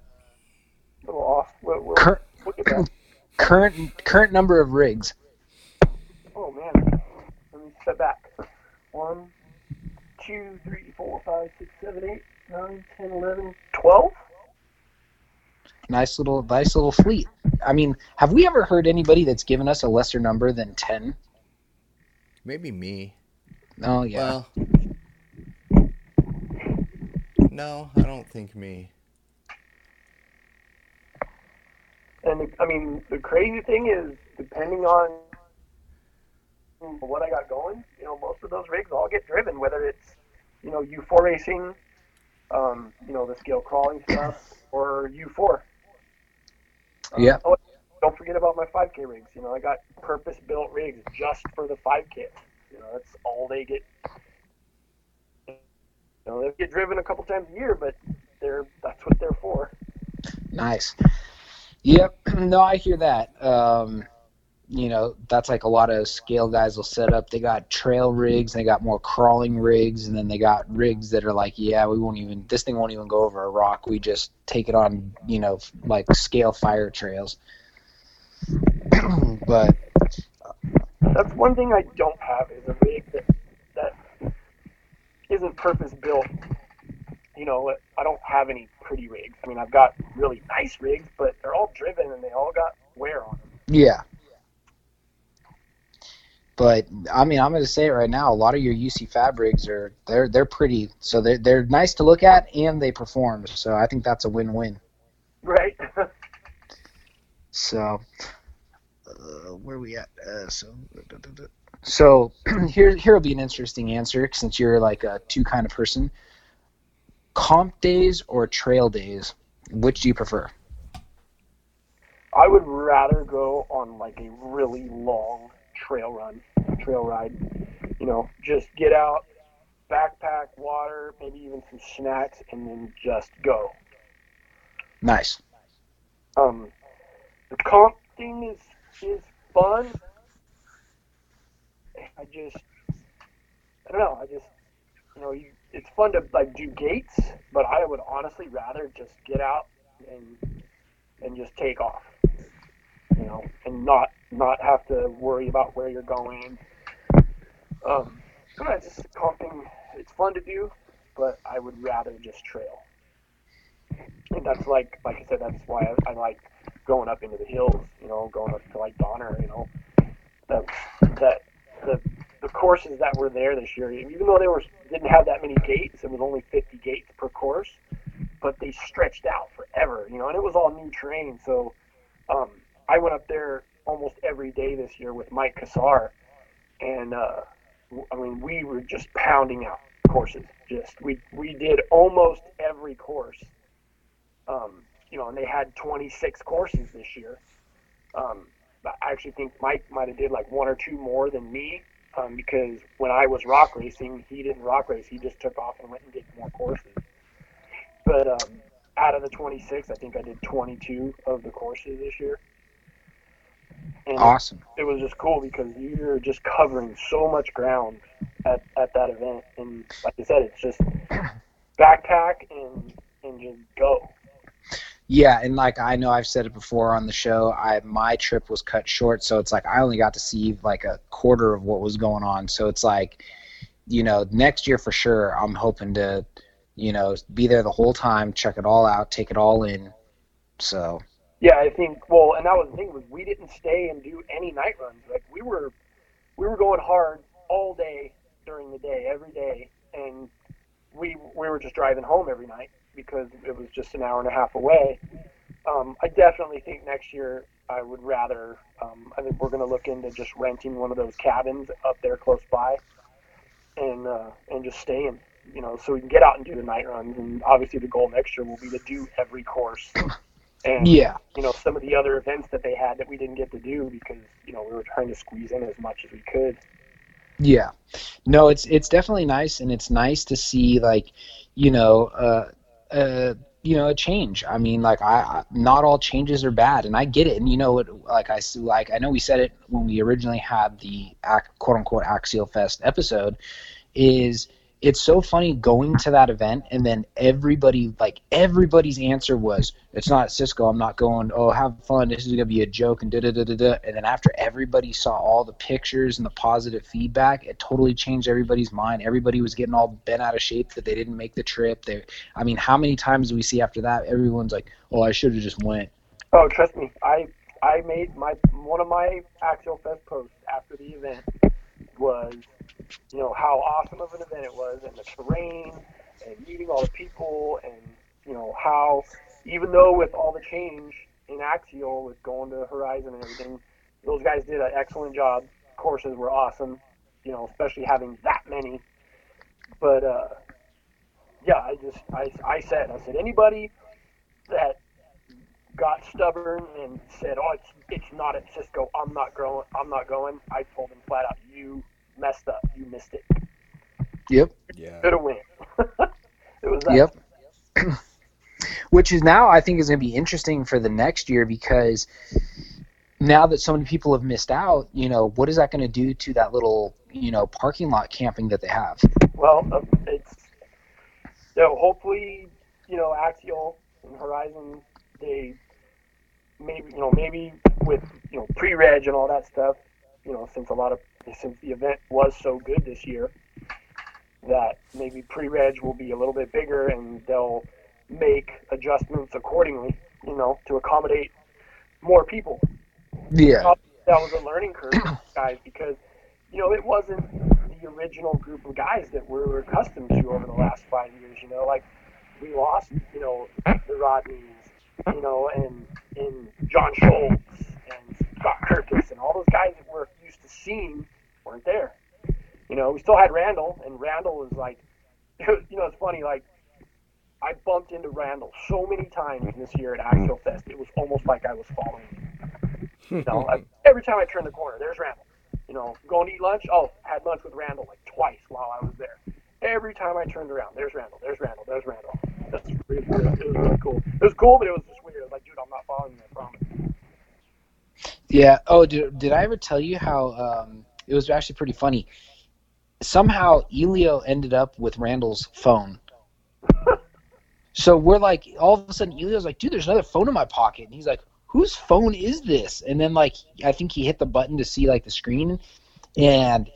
A little off. We'll, we'll, cur- we'll get current current number of rigs. Oh man, let me step back. One, two, three, four, five, six, seven, eight, nine, ten, eleven, twelve. Nice little nice little fleet. I mean, have we ever heard anybody that's given us a lesser number than ten? Maybe me. Oh yeah. Well, no, I don't think me. And I mean, the crazy thing is, depending on what I got going, you know, most of those rigs all get driven, whether it's, you know, U4 racing, um, you know, the scale crawling stuff, or U4. Um, Yeah. Oh, don't forget about my 5K rigs. You know, I got purpose-built rigs just for the 5K. You know, that's all they get. You know, they get driven a couple times a year, but they're that's what they're for. Nice. Yep. No, I hear that. Um, you know, that's like a lot of scale guys will set up. They got trail rigs, they got more crawling rigs, and then they got rigs that are like, yeah, we won't even. This thing won't even go over a rock. We just take it on, you know, like scale fire trails. but That's one thing I don't have is a rig that that isn't purpose built. You know, I don't have any pretty rigs. I mean, I've got really nice rigs, but they're all driven and they all got wear on them. yeah. But I mean, I'm going to say it right now. A lot of your UC Fab rigs are they're they're pretty, so they're they're nice to look at and they perform. So I think that's a win-win. Right? So, uh, where are we at? Uh, so, so here here will be an interesting answer since you're like a two kind of person. Comp days or trail days, which do you prefer? I would rather go on like a really long trail run, trail ride. You know, just get out, backpack, water, maybe even some snacks, and then just go. Nice. Um, the comp thing is is fun. I just, I don't know. I just, you know, you, it's fun to like do gates, but I would honestly rather just get out and and just take off. You know, and not not have to worry about where you're going. Um, I don't know, just comping. It's fun to do, but I would rather just trail. And that's like, like I said, that's why I, I like going up into the hills. You know, going up to like Donner. You know, that that the the courses that were there this year, even though they were didn't have that many gates, it was only 50 gates per course, but they stretched out forever. You know, and it was all new terrain. So um, I went up there almost every day this year with Mike Kassar, and uh, I mean we were just pounding out courses. Just we we did almost every course. Um, you know, and they had 26 courses this year. Um, I actually think Mike might have did like one or two more than me um, because when I was rock racing, he didn't rock race. He just took off and went and did more courses. But um, out of the 26, I think I did 22 of the courses this year. And Awesome. it was just cool because you're just covering so much ground at, at that event. And like I said, it's just backpack and and just go. Yeah, and like I know I've said it before on the show, I my trip was cut short, so it's like I only got to see like a quarter of what was going on. So it's like, you know, next year for sure, I'm hoping to, you know, be there the whole time, check it all out, take it all in. So Yeah, I think. Well, and that was the thing was we didn't stay and do any night runs. Like we were, we were going hard all day during the day, every day, and we we were just driving home every night because it was just an hour and a half away. Um, I definitely think next year I would rather. Um, I think we're going to look into just renting one of those cabins up there close by, and uh, and just staying. You know, so we can get out and do the night runs. And obviously, the goal next year will be to do every course. And yeah, you know some of the other events that they had that we didn't get to do because you know we were trying to squeeze in as much as we could. yeah, no, it's it's definitely nice, and it's nice to see like, you know, uh, uh, you know a change. I mean, like I, I not all changes are bad, and I get it. And you know what? Like I like I know we said it when we originally had the quote unquote Axial Fest episode, is it's so funny going to that event and then everybody like everybody's answer was it's not Cisco I'm not going. Oh have fun. This is gonna be a joke and da da da da and then after everybody saw all the pictures and the positive feedback it totally changed everybody's mind. Everybody was getting all bent out of shape that they didn't make the trip. They I mean how many times do we see after that everyone's like oh I should have just went. Oh trust me I I made my one of my Axial Fest posts after the event was you know, how awesome of an event it was and the terrain and meeting all the people and, you know, how even though with all the change in Axial with going to Horizon and everything, those guys did an excellent job. Courses were awesome, you know, especially having that many. But uh, yeah, I just I, I said I said anybody that got stubborn and said, "Oh, it's it's not at Cisco. I'm not going. I'm not going." I told them flat out, "You messed up. You missed it. Yep. Yeah. Could have win. it was that. Yep. Which is now I think is going to be interesting for the next year because now that so many people have missed out, you know, what is that going to do to that little, you know, parking lot camping that they have? Well, uh, it's you know, hopefully, you know, Axial and Horizon, they maybe, you know, maybe with you know pre-reg and all that stuff, you know, since a lot of since the event was so good this year, that maybe pre-reg will be a little bit bigger and they'll make adjustments accordingly, you know, to accommodate more people. Yeah. That was a learning curve, guys, because you know it wasn't the original group of guys that we were accustomed to over the last five years. You know, like we lost, you know, the Rodneys, you know, and and John Schultz and Scott Kirkus and all those guys that we're used to seeing weren't there. You know, we still had Randall, and Randall was like, you know, it's funny, like, I bumped into Randall so many times this year at Axial Fest, it was almost like I was following him. You know, I, every time I turned the corner, there's Randall. You know, going to eat lunch, oh, had lunch with Randall like twice while I was there. Every time I turned around, there's Randall, there's Randall, there's Randall. That's really weird. It was really cool. It was cool, but it was just weird. I was like, dude, I'm not following you, I promise. Yeah. Oh, did, did I ever tell you how um, it was actually pretty funny. Somehow Elio ended up with Randall's phone. so we're like, all of a sudden, Elio's like, dude, there's another phone in my pocket. And he's like, whose phone is this? And then, like, I think he hit the button to see, like, the screen. And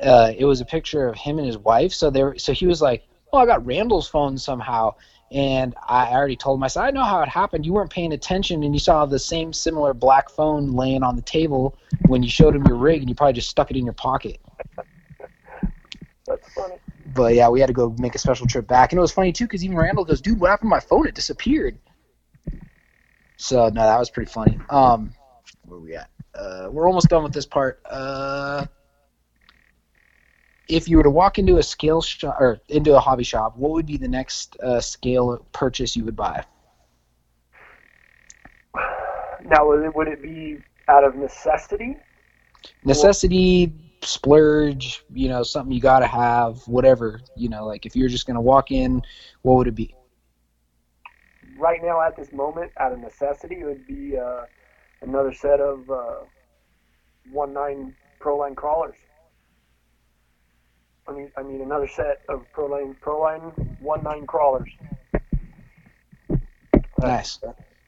uh, it was a picture of him and his wife. So there, so he was like, oh, I got Randall's phone somehow. And I already told him, I said, I know how it happened. You weren't paying attention, and you saw the same similar black phone laying on the table when you showed him your rig, and you probably just stuck it in your pocket. That's funny. But yeah, we had to go make a special trip back, and it was funny too because even Randall goes, "Dude, what happened to my phone? It disappeared." So no, that was pretty funny. Um, where we at? Uh, we're almost done with this part. Uh, if you were to walk into a scale shop or into a hobby shop, what would be the next uh, scale purchase you would buy? Now, would it, would it be out of necessity? Necessity, splurge, you know, something you got to have, whatever. You know, like if you're just going to walk in, what would it be? Right now, at this moment, out of necessity, it would be uh, another set of uh, one nine Proline crawlers. I mean, I mean another set of Proline Proline one nine crawlers. Nice.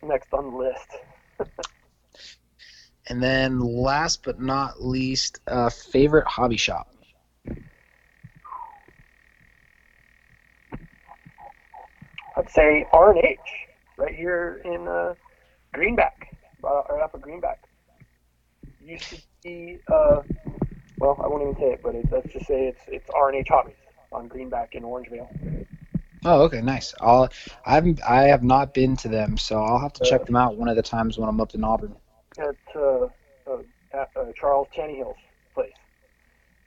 Next on the list. and then, last but not least, uh, favorite hobby shop. I'd say R and H, right here in uh, Greenback, right up at Greenback. Used to be uh, well, I won't even say it, but it's, let's just say it's it's R and H Hobbies on Greenback in Orangevale. Oh, okay, nice. I'll I've I have not been to them, so I'll have to check them out one of the times when I'm up in Auburn. At, uh, uh, at uh, Charles Tannehill's place.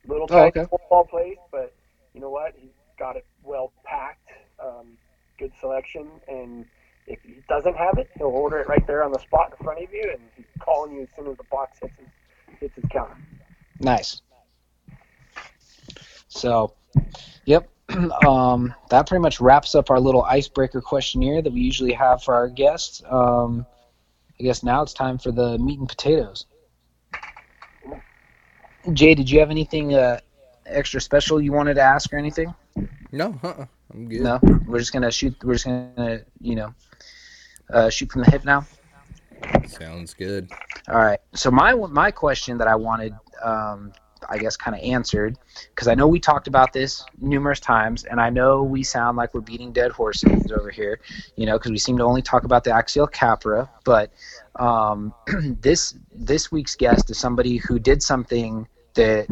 Little Oh, okay. small place, but you know what? He's got it well packed, um, good selection, and if he doesn't have it, he'll order it right there on the spot in front of you, and he's calling you as soon as the box hits his hits his counter. Nice. So, yep. um, that pretty much wraps up our little icebreaker questionnaire that we usually have for our guests. Um, I guess now it's time for the meat and potatoes. Jay, did you have anything uh, extra special you wanted to ask or anything? No, uh-uh. I'm good. No, we're just gonna shoot. We're just gonna, you know, uh, shoot from the hip now. Sounds good. All right. So my my question that I wanted, um, I guess, kind of answered because I know we talked about this numerous times, and I know we sound like we're beating dead horses over here, you know, because we seem to only talk about the axial capra. But um, this this week's guest is somebody who did something that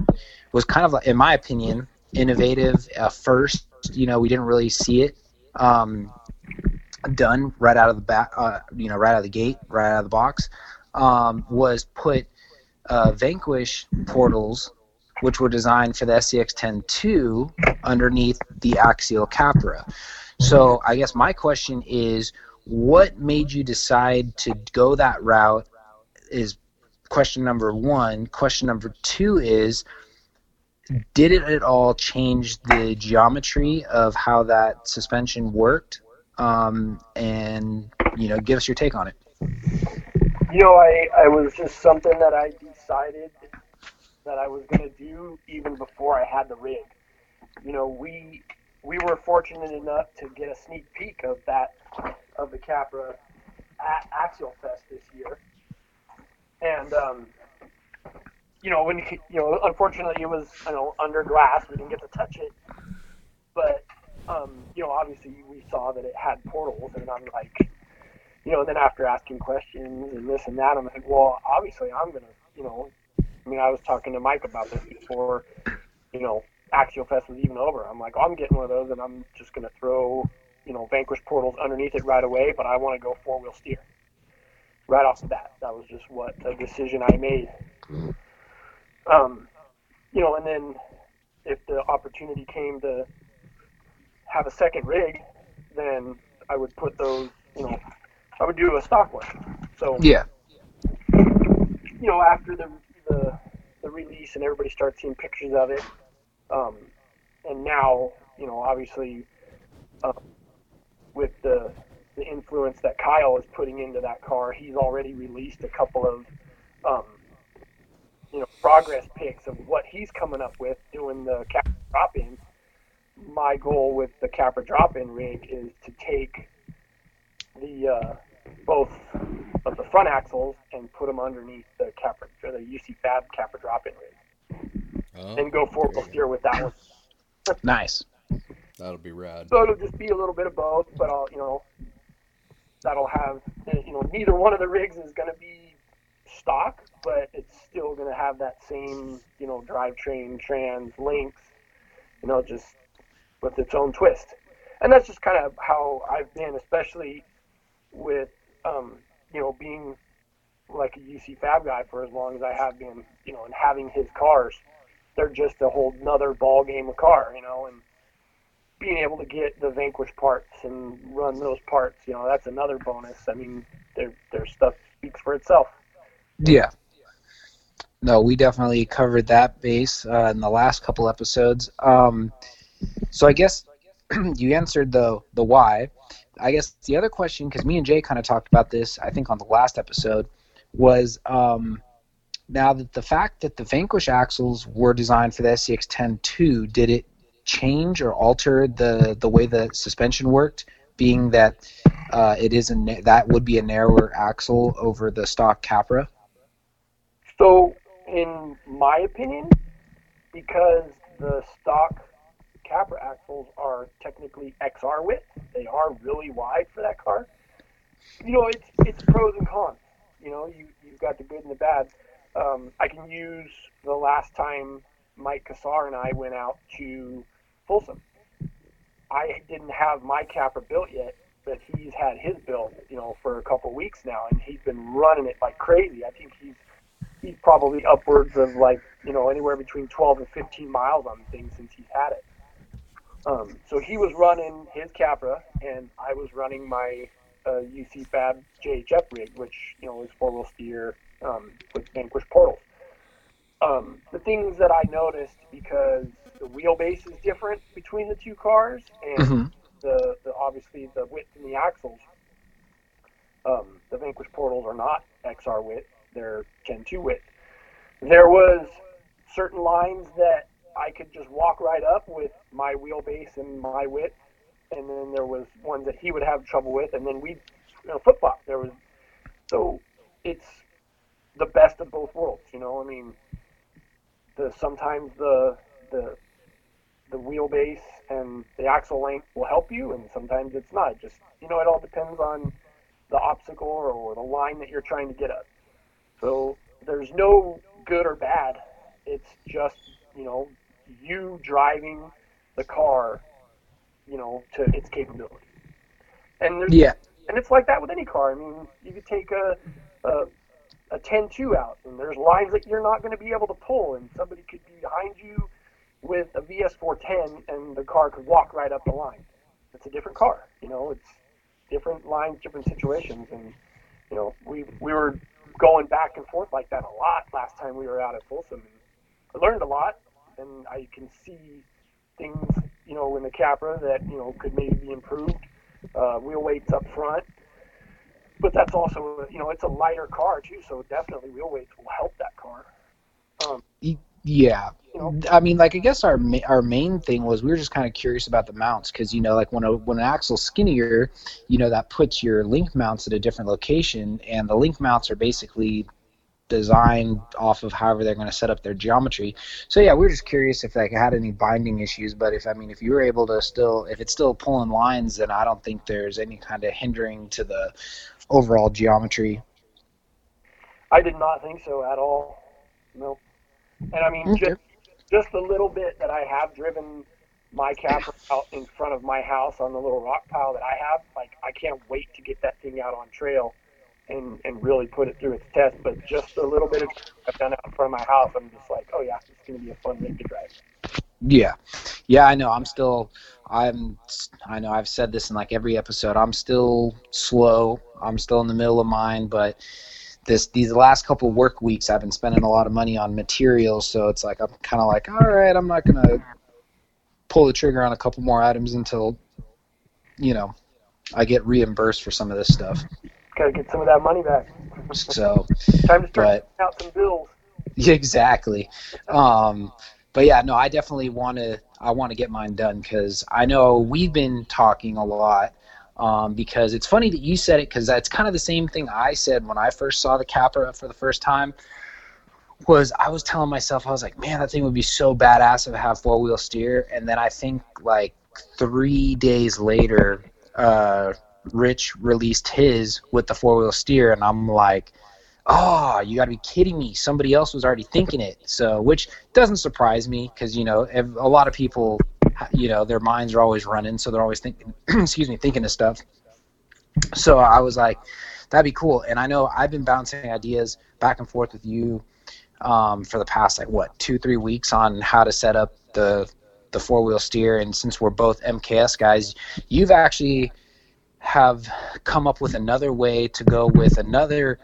was kind of, in my opinion, innovative. First, you know, we didn't really see it. Um, done right out of the back, uh, you know, right out of the gate, right out of the box, um, was put uh, Vanquish portals, which were designed for the SCX 10.2, underneath the Axial Capra. So I guess my question is, what made you decide to go that route? Is question number one. Question number two is, did it at all change the geometry of how that suspension worked? um, and you know, give us your take on it. You know, I, I was just something that I decided that I was going to do even before I had the rig. You know, we we were fortunate enough to get a sneak peek of that of the Capra at Axial Fest this year, and um, you know when you know unfortunately it was you know under glass we didn't get to touch it, but um, you know, obviously we saw that it had portals, and I'm like, you know, and then after asking questions and this and that, I'm like, well, obviously I'm gonna, you know, I mean, I was talking to Mike about this before, you know, Axial Fest was even over. I'm like, oh, I'm getting one of those, and I'm just gonna throw, you know, Vanquish portals underneath it right away, but I want to go four wheel steer right off the bat. That was just what a decision I made. Um, you know, and then if the opportunity came to have a second rig, then I would put those, you know, I would do a stock one. So yeah, you know, after the the, the release and everybody starts seeing pictures of it, um, and now, you know, obviously, uh, with the the influence that Kyle is putting into that car, he's already released a couple of, um, you know, progress pics of what he's coming up with doing the cap drop in my goal with the Capra drop-in rig is to take the uh, both of the front axles and put them underneath the Capra, or the UC Fab Capra drop-in rig, oh, and go four wheel steer with that one. nice. That'll be rad. So it'll just be a little bit of both, but I'll you know that'll have eh, you know neither one of the rigs is going to be stock, but it's still going to have that same you know drivetrain, trans, links, you know just with its own twist. And that's just kind of how I've been, especially with, um, you know, being like a UC Fab guy for as long as I have been, you know, and having his cars. They're just a whole nother ball game of car, you know, and being able to get the Vanquish parts and run those parts, you know, that's another bonus. I mean, their their stuff speaks for itself. Yeah. No, we definitely covered that base uh, in the last couple episodes. Um, so I guess you answered the the why. I guess the other question, because me and Jay kind of talked about this, I think on the last episode, was um, now that the fact that the Vanquish axles were designed for the SCX 10.2, did it change or alter the the way the suspension worked? Being that uh, it is a that would be a narrower axle over the stock Capra. So, in my opinion, because the stock Capra axles are technically XR width. They are really wide for that car. You know, it's it's pros and cons. You know, you you've got the good and the bad. Um, I can use the last time Mike Kassar and I went out to Folsom. I didn't have my Capra built yet, but he's had his built, you know, for a couple weeks now, and he's been running it like crazy. I think he's he's probably upwards of like you know anywhere between 12 and 15 miles on things since he's had it. Um, so he was running his Capra, and I was running my uh, UC Fab JHF rig, which you know is four wheel steer um, with Vanquish portals. Um, the things that I noticed because the wheelbase is different between the two cars, and hmm the, the obviously the width in the axles. Um, the Vanquish portals are not XR width; they're Gen 2 width. There was certain lines that I could just walk right up with my wheelbase and my width, and then there was ones that he would have trouble with, and then we, you know, flip flop. There was so it's the best of both worlds. You know, I mean, the sometimes the the the wheelbase and the axle length will help you, and sometimes it's not. Just you know, it all depends on the obstacle or, or the line that you're trying to get up. So there's no good or bad. It's just you know you driving the car, you know, to its capability. And there's Yeah. and it's like that with any car. I mean, you could take a a, a 10-2 out, and there's lines that you're not going to be able to pull, and somebody could be behind you with a VS410, and the car could walk right up the line. It's a different car, you know. It's different lines, different situations, and you know, we we were going back and forth like that a lot last time we were out at Folsom. And I learned a lot, and I can see things, you know, in the Capra that you know could maybe be improved. Uh, wheel weights up front, but that's also, you know, it's a lighter car too, so definitely wheel weights will help that car. Um, Yeah. you know, I mean, like I guess our ma- our main thing was we were just kind of curious about the mounts because you know, like when a when an axle's skinnier, you know that puts your link mounts at a different location, and the link mounts are basically designed off of however they're going to set up their geometry. So yeah, we were just curious if it had any binding issues, but if I mean if you were able to still if it's still pulling lines, then I don't think there's any kind of hindering to the overall geometry. I did not think so at all. No. And I mean, Okay. just just a little bit that I have driven my Capra out in front of my house on the little rock pile that I have, like I can't wait to get that thing out on trail and and really put it through its test. But just a little bit of I've done out in front of my house, I'm just like, oh yeah, it's gonna be a fun rig to drive. Yeah, yeah, I know. I'm still, I'm, I know. I've said this in like every episode. I'm still slow. I'm still in the middle of mine, but this these last couple work weeks, I've been spending a lot of money on materials. So it's like I'm kind of like, all right, I'm not gonna pull the trigger on a couple more items until, you know, I get reimbursed for some of this stuff. Gotta get some of that money back. So Time to start But- paying out some bills. Exactly. Um, but yeah, no, I definitely want to. I want to get mine done because I know we've been talking a lot. Um, because it's funny that you said it because that's kind of the same thing I said when I first saw the Capra for the first time. Was I was telling myself I was like, man, that thing would be so badass if it had four wheel steer. And then I think like three days later, uh, Rich released his with the four wheel steer, and I'm like, oh, you got to be kidding me. Somebody else was already thinking it. So, which doesn't surprise me because, you know, a lot of people, you know, their minds are always running. So they're always thinking, excuse me, thinking of stuff. So I was like, that'd be cool. And I know I've been bouncing ideas back and forth with you um, for the past, like, what, two, three weeks on how to set up the, the four wheel steer. And since we're both MKS guys, you've actually have come up with another way to go with another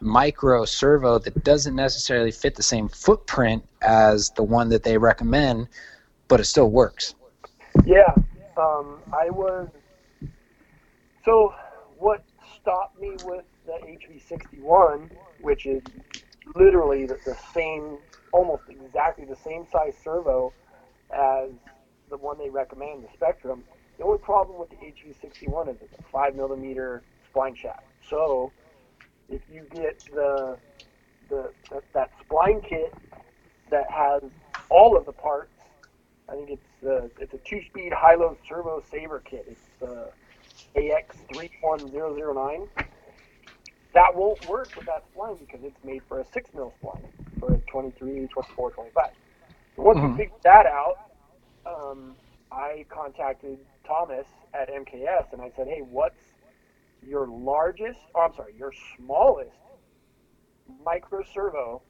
micro servo that doesn't necessarily fit the same footprint as the one that they recommend, but it still works. Yeah, um, I was. So, what stopped me with the HV61, which is literally the, the same, almost exactly the same size servo as the one they recommend, the Spectrum. The only problem with the HV61 is it's a five millimeter spline shaft. So, if you get the the that, that spline kit that has all of the parts I think it's uh, it's a two-speed high-low servo saver kit. It's uh, AX31009. That won't work with that spline because it's made for a six mil spline for a 23, 24, 25. So once Mhm. we figured that out, um, I contacted Thomas at MKS and I said, "Hey, what's your largest? Oh, I'm sorry, your smallest micro servo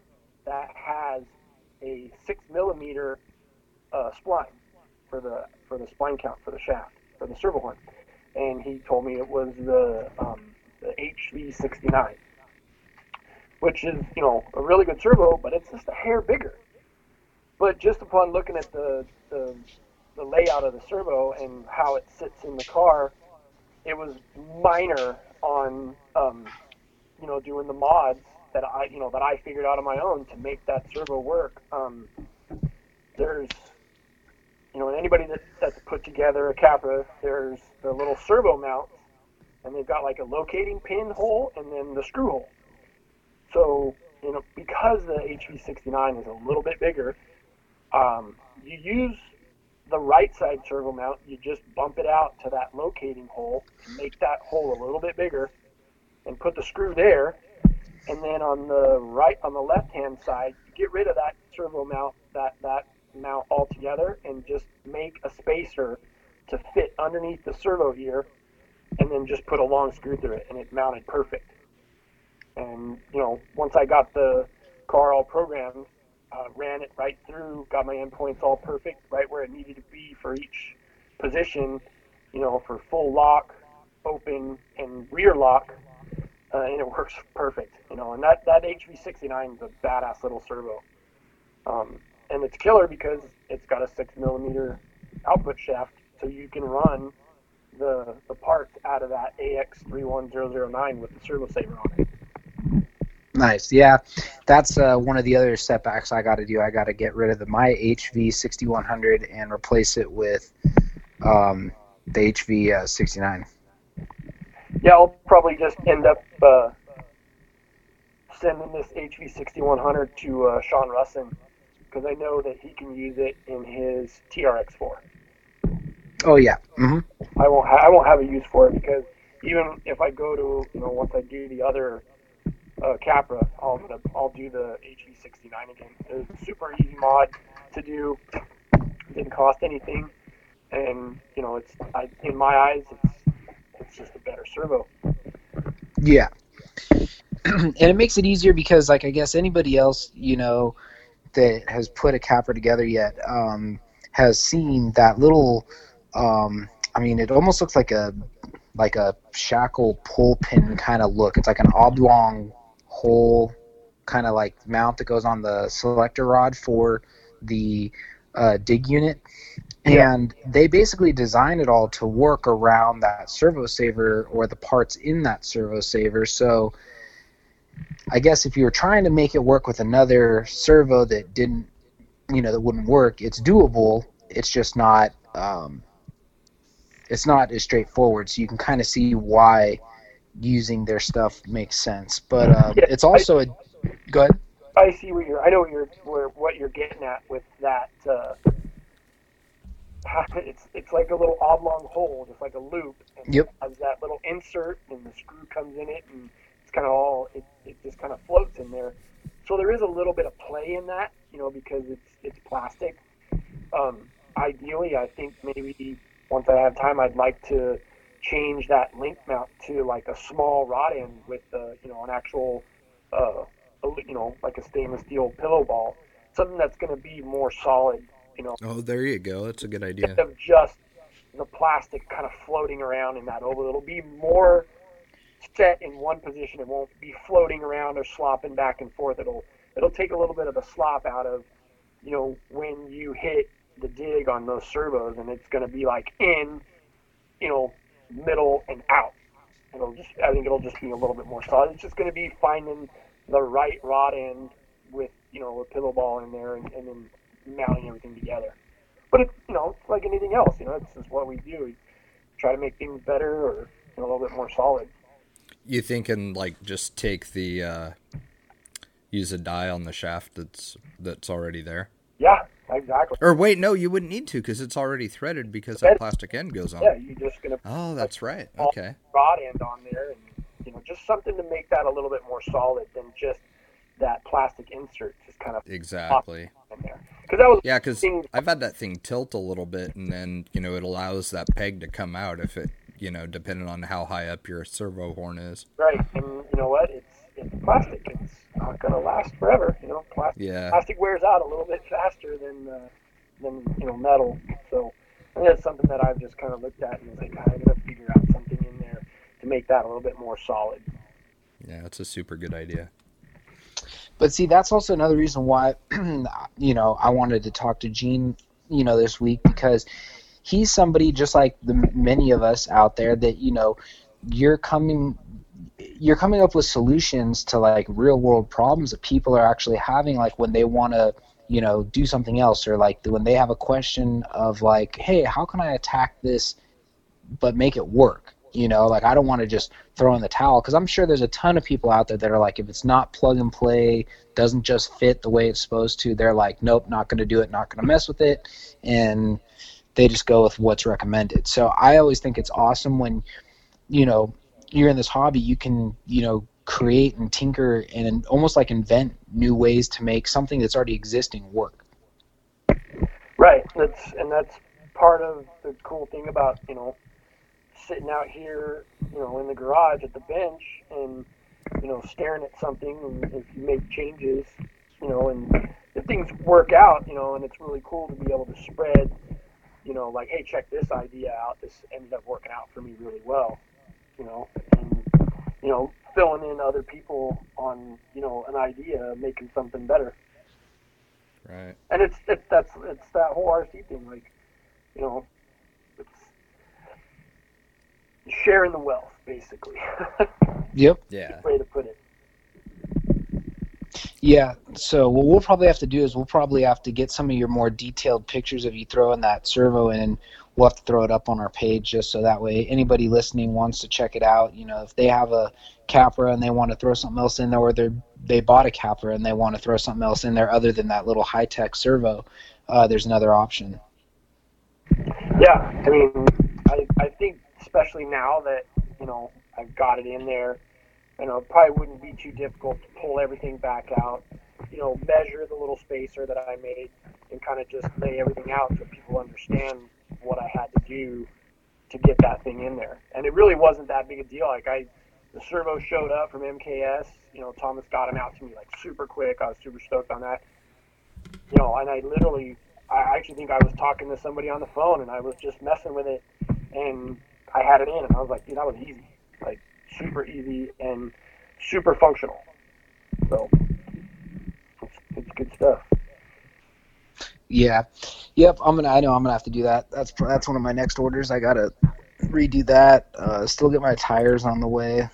that has a six millimeter uh, spline for the for the spline count for the shaft for the servo horn, and he told me it was the um, the HV69, which is you know a really good servo, but it's just a hair bigger. but just upon looking at the, the the layout of the servo and how it sits in the car, it was minor on um, you know doing the mods that I you know that I figured out on my own to make that servo work. Um, there's you know, anybody that, that's put together a Capra, there's the little servo mount, and they've got like a locating pin hole and then the screw hole. So, you know, because the HV69 is a little bit bigger, um, you use the right side servo mount, you just bump it out to that locating hole, and make that hole a little bit bigger, and put the screw there. And then on the right, on the left hand side, get rid of that servo mount, that, that mount altogether and just make a spacer to fit underneath the servo here, and then just put a long screw through it and it mounted perfect. And, you know, once I got the car all programmed, uh, ran it right through, got my endpoints all perfect, right where it needed to be for each position, you know, for full lock, open, and rear lock, uh, and it works perfect, you know. And that, that HV69 is a badass little servo. Um, and it's killer because it's got a six millimeter output shaft, so you can run the the parts out of that AX31009 with the servo saver on it. Nice. Yeah, that's uh, one of the other setbacks I got to do. I got to get rid of the my HV6100 and replace it with um, the HV69. Yeah, I'll probably just end up uh, sending this HV6100 to uh, Sean Russin because I know that he can use it in his TRX4. Oh yeah. Mm-hmm. I won't. Ha- I won't have a use for it because even if I go to you know once I do the other uh, Capra, I'll I'll do the HV69 again. It's super easy mod to do. Didn't cost anything, and you know it's I, in my eyes it's it's just a better servo. Yeah. and it makes it easier because like I guess anybody else you know that has put a Capra together yet um, has seen that little. Um, I mean, it almost looks like a like a shackle pull pin kind of look. It's like an oblong hole kind of like mount that goes on the selector rod for the uh, dig unit. Yeah. And they basically design it all to work around that servo saver or the parts in that servo saver. So I guess if you were trying to make it work with another servo that didn't, you know, that wouldn't work, it's doable. It's just not, um, it's not as straightforward. So you can kind of see why using their stuff makes sense. But um, Yeah, it's also a. Go ahead. I see what you're. I know what you're where, what you're getting at with that. Uh, it's it's like a little oblong hole, just like a loop. And Yep. It has that little insert, and the screw comes in it, and it's kind of all. It, it just kind of floats in there. So there is a little bit of play in that, you know, because it's it's plastic. Um, ideally, I think maybe once I have time, I'd like to change that link mount to like a small rod end with uh, you know an actual uh, you know like a stainless steel pillow ball, something that's going to be more solid, you know, Oh, there you go. That's a good idea. instead of just the plastic kind of floating around in that oval. It'll be more set in one position. It won't be floating around or slopping back and forth. It'll it'll take a little bit of the slop out of, you know, when you hit the dig on those servos, and it's going to be like in, you know, middle and out. It'll just I think it'll just be a little bit more solid. It's just going to be finding the right rod end with you know a pillow ball in there and, and then mounting everything together. But it's you know it's like anything else. You know, this is what we do. We try to make things better or you know, a little bit more solid. You thinking like just take the uh, use a die on the shaft that's that's already there? Yeah, exactly. Or wait, no, you wouldn't need to because it's already threaded because that plastic end goes on. Yeah, you're just gonna Oh, that's right. Okay. rod end on there, and you know just something to make that a little bit more solid than just that plastic insert just kind of Exactly. in there. Because that was Yeah, because thing I've had that thing tilt a little bit, and then you know it allows that peg to come out if it, you know, depending on how high up your servo horn is. right, and you know what? It's it's plastic. It's not gonna last forever. You know, plastic. Yeah. plastic wears out a little bit faster than uh, than you know metal. So I that's something that I've just kind of looked at and was like, I'm gonna figure out something in there to make that a little bit more solid. Yeah, it's a super good idea. But see, that's also another reason why, you know, I wanted to talk to Gene, you know, this week because he's somebody just like the many of us out there that you know, you're coming, you're coming up with solutions to like real world problems that people are actually having, like when they want to, you know, do something else or like when they have a question of like, hey, how can I attack this, but make it work you know, like I don't want to just throw in the towel because I'm sure there's a ton of people out there that are like, if it's not plug and play, doesn't just fit the way it's supposed to, they're like, nope, not going to do it, not going to mess with it, and they just go with what's recommended. So I always think it's awesome when, you know, you're in this hobby, you can, you know, create and tinker and almost like invent new ways to make something that's already existing work. Right. That's and that's part of the cool thing about you know sitting out here, you know, in the garage at the bench and, you know, staring at something and if you make changes, you know, and if things work out, you know, and it's really cool to be able to spread, you know, like, hey, check this idea out. This ended up working out for me really well, you know, and, you know, filling in other people on, you know, an idea, making something better. Right. And it's, it's, that's, it's that whole RC thing. Like, you know, it's sharing the wealth, basically. yep. Yeah. Way to put it. Yeah. So what we'll probably have to do is we'll probably have to get some of your more detailed pictures of you throwing that servo in, and we'll have to throw it up on our page just so that way anybody listening wants to check it out. You know, if they have a Capra and they want to throw something else in there, or they they bought a Capra and they want to throw something else in there other than that little high tech servo, uh, there's another option. Yeah, I mean, I I think especially now that you know I've got it in there. You know, it probably wouldn't be too difficult to pull everything back out. You know, measure the little spacer that I made and kind of just lay everything out so people understand what I had to do to get that thing in there. And it really wasn't that big a deal. Like I, the servo showed up from MKS. You know, Thomas got him out to me like super quick. I was super stoked on that. You know, and I literally, I actually think I was talking to somebody on the phone and I was just messing with it and I had it in, and I was like, dude, that was easy, like super easy and super functional. So it's, it's good stuff. Yeah, yep. I'm gonna. I know I'm gonna have to do that. That's that's one of my next orders. I gotta redo that. Uh, still get my tires on the way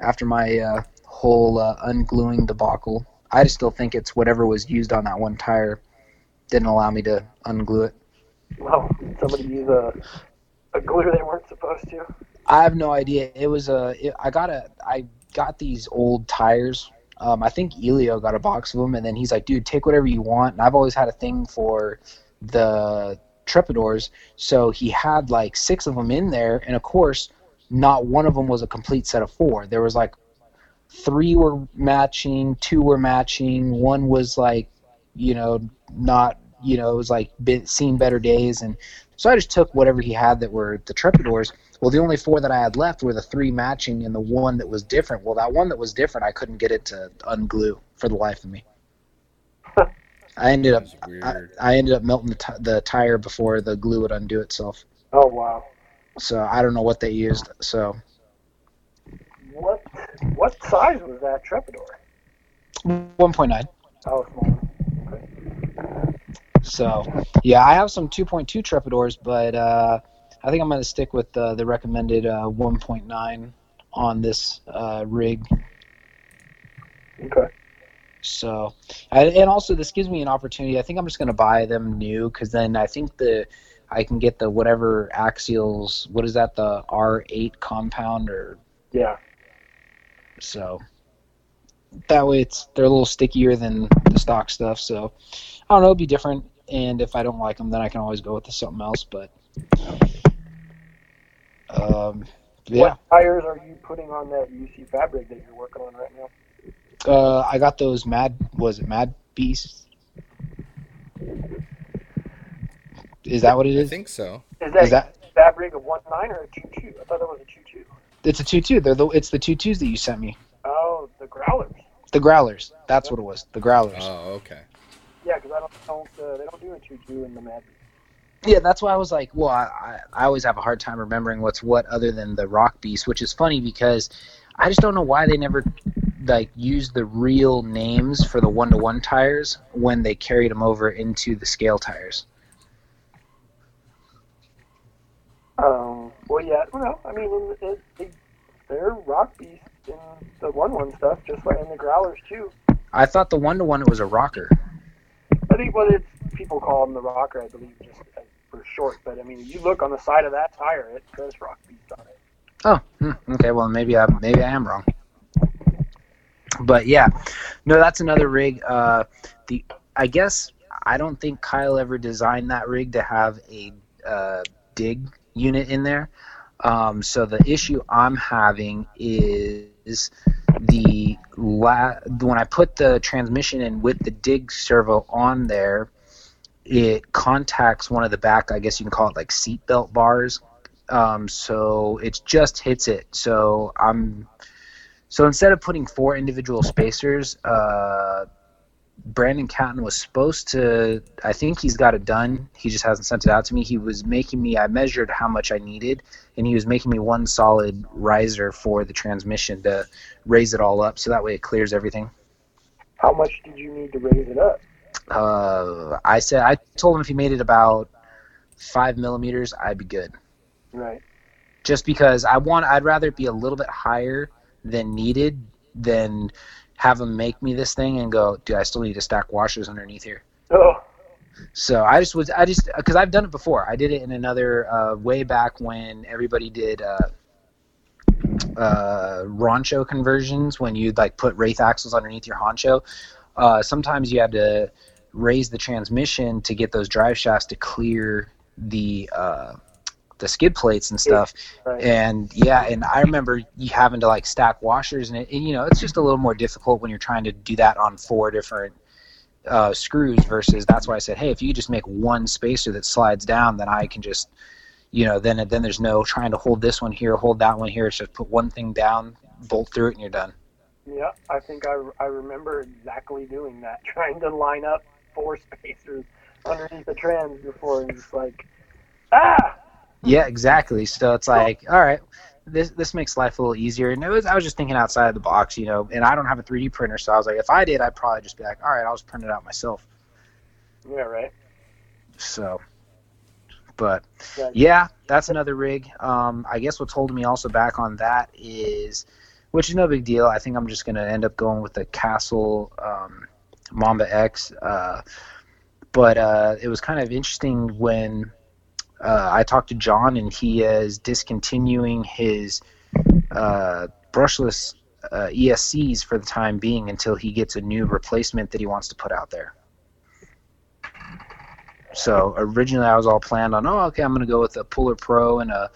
after my uh, whole uh, ungluing debacle. I just still think it's whatever was used on that one tire didn't allow me to unglue it. Well, somebody use a a glue they weren't supposed to? I have no idea. It was a. It, I got a. I got these old tires. Um, I think Elio got a box of them, and then he's like, "Dude, take whatever you want." And I've always had a thing for the Trepadors, so he had like six of them in there, and of course, not one of them was a complete set of four. There was like three were matching, two were matching, one was like, you know, not, you know, it was like been, seen better days, and so I just took whatever he had that were the Trepadors. Well, the only four that I had left were the three matching and the one that was different. Well, that one that was different, I couldn't get it to unglue for the life of me. I ended up I, I, ended up melting the, t- the tire before the glue would undo itself. Oh wow! So I don't know what they used. So what what size was that Trepador? One point nine. Oh, small. So, yeah, I have some 2.2 Trepadors, but uh, I think I'm going to stick with uh, the recommended uh, 1.9 on this uh, rig. Okay. So, and also this gives me an opportunity. I think I'm just going to buy them new because then I think the I can get the whatever axials. What is that? The R8 compound or yeah. So that way it's they're a little stickier than the stock stuff. So I don't know, it'll be different and if I don't like them, then I can always go with something else. But um, yeah. What tires are you putting on that UC Fab rig that you're working on right now? Uh, I got those Mad. Was it Mad Beast? Is that what it is? I think so. Is that, is that Fab rig a one nine or a two two? I thought that was a two two. It's a two two. They're the it's the two twos that you sent me. Oh, the growlers. The growlers. That's what it was. The growlers. Oh, okay. Yeah, because I don't, don't uh, they don't do a two two in the Mad. Yeah, that's why I was like, well, I, I always have a hard time remembering what's what other than the Rock Beast, which is funny because I just don't know why they never like use the real names for the one to one tires when they carried them over into the scale tires. Um, well, yeah, well, no. I mean, in, they, they're rock beasts in the one one stuff, just like in the growlers too. I thought the one to one was a rocker. I think what it's people call them the rocker, I believe, just for short. But I mean, you look on the side of that tire, it says rock beast on it. Oh, hmm, okay. Well, maybe I maybe I am wrong. But yeah, no, that's another rig. Uh, the I guess I don't think Kyle ever designed that rig to have a uh, dig unit in there. Um, so the issue I'm having is the la- when I put the transmission in with the dig servo on there, it contacts one of the back. I guess you can call it like seatbelt bars. Um, so it just hits it. So I'm so instead of putting four individual spacers, uh, Brandon Catton was supposed to. I think he's got it done. He just hasn't sent it out to me. He was making me. I measured how much I needed, and he was making me one solid riser for the transmission to raise it all up, so that way it clears everything. How much did you need to raise it up? Uh, I said I told him if he made it about five millimeters, I'd be good. Right. Just because I want, I'd rather it be a little bit higher than needed than have them make me this thing and go, dude, I still need to stack washers underneath here. Oh, So I just was, I just, because I've done it before. I did it in another, uh, way back when everybody did, uh, uh, Honcho conversions when you'd like put Wraith axles underneath your honcho. Uh, sometimes you had to raise the transmission to get those drive shafts to clear the, uh, the skid plates and stuff right. and yeah and i remember you having to like stack washers and, it, and you know it's just a little more difficult when you're trying to do that on four different uh, screws versus that's why i said hey if you just make one spacer that slides down then i can just you know then then there's no trying to hold this one here hold that one here it's just put one thing down bolt through it and you're done yeah. I think I, I remember exactly doing that, trying to line up four spacers underneath the trans before and just like, ah. yeah exactly so it's like all right this this makes life a little easier and it was i was just thinking outside of the box you know and i don't have a 3d printer so i was like if i did i'd probably just be like all right i'll just print it out myself Yeah. Right. So, but yeah, that's another rig. Um, I guess what's holding me also back on that is, which is no big deal. I think I'm just gonna end up going with the Castle um, Mamba X. Uh, but uh, it was kind of interesting when uh, I talked to John and he is discontinuing his uh, brushless uh, ESCs for the time being until he gets a new replacement that he wants to put out there. So originally I was all planned on, oh, okay, I'm gonna go with a Puller Pro and a,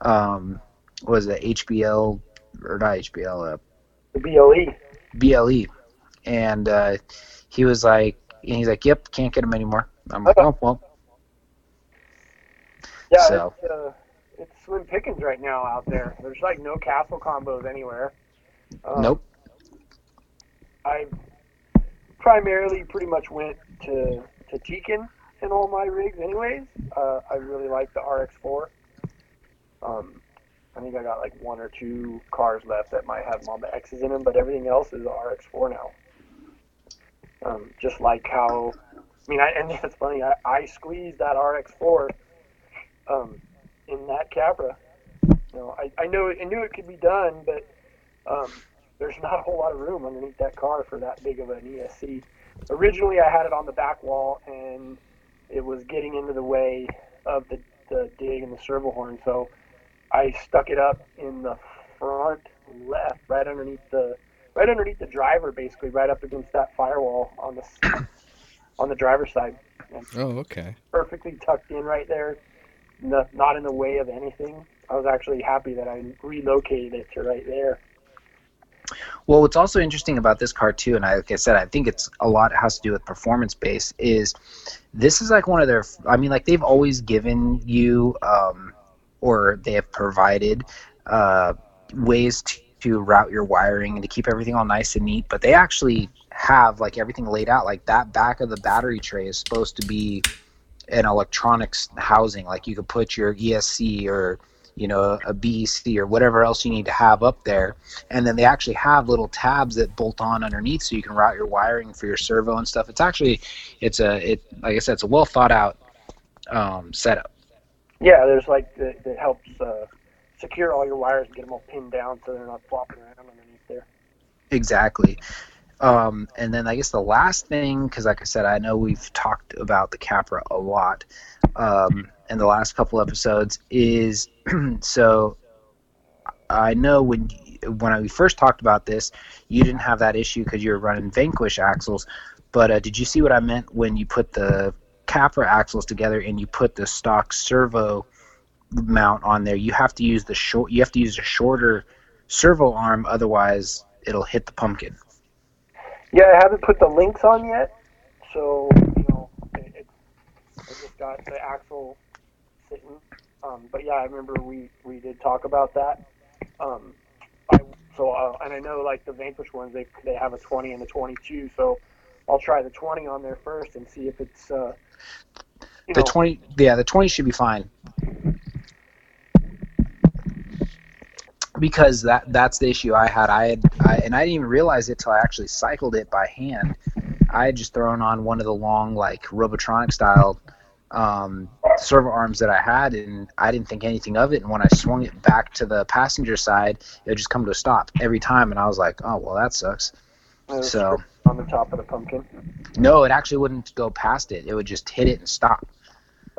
um, what was it HBL or not HBL, uh, The BLE. BLE, and uh, he was like, and he's like, yep, can't get them anymore. I'm like, oh well, Yeah. So- It's, uh, it's slim pickings right now out there. There's like no castle combos anywhere. Um, nope. I primarily pretty much went to to Tekin in all my rigs, anyways. Uh, I really like the RX4. Um, I think I got like one or two cars left that might have Mamba X's in them, but everything else is RX4 now. Um, just like how, I mean, I, and it's funny, I, I squeezed that RX4 um, in that Capra. You know, I, I know I knew it could be done, but um, there's not a whole lot of room underneath that car for that big of an ESC. Originally, I had it on the back wall, and it was getting into the way of the, the dig and the servo horn, so I stuck it up in the front left, right underneath the right underneath the driver, basically right up against that firewall on the on the driver's side, Oh, okay. perfectly tucked in right there, no, not in the way of anything. I was actually happy that I relocated it to right there. Well, what's also interesting about this car too, and I, like I said, I think it's a lot has to do with performance base. Is this is like one of their? I mean, like they've always given you, um, or they have provided uh, ways to, to route your wiring and to keep everything all nice and neat. But they actually have like everything laid out. Like that back of the battery tray is supposed to be an electronics housing. Like you could put your ESC or you know, a BEC or whatever else you need to have up there. And then they actually have little tabs that bolt on underneath so you can route your wiring for your servo and stuff. It's actually, it's a, it, like I said, it's a well thought out um, setup. Yeah, there's like, it, that helps uh, secure all your wires and get them all pinned down so they're not flopping around underneath there. Exactly. Um, and then I guess the last thing, because like I said, I know we've talked about the Capra a lot um, in the last couple episodes. Is so I know when when we first talked about this, you didn't have that issue because you were running Vanquish axles. But uh, did you see what I meant when you put the Capra axles together and you put the stock servo mount on there? You have to use the short. You have to use a shorter servo arm, otherwise it'll hit the pumpkin. Yeah, I haven't put the links on yet, so you know, it, it, I just got the axle sitting. Um, but yeah, I remember we we did talk about that. Um, I, so uh, and I know like the Vanquish ones, they they have a 20 and a 22, so I'll try the 20 on there first and see if it's. Uh, The know, 20, yeah, the 20 should be fine. Because that that's the issue I had. I had I, and I didn't even realize it till I actually cycled it by hand. I had just thrown on one of the long like Robitronic style um, servo arms that I had, and I didn't think anything of it. And when I swung it back to the passenger side, it would just come to a stop every time, and I was like, oh well, that sucks. So on the top of the pumpkin. no, it actually wouldn't go past it. It would just hit it and stop.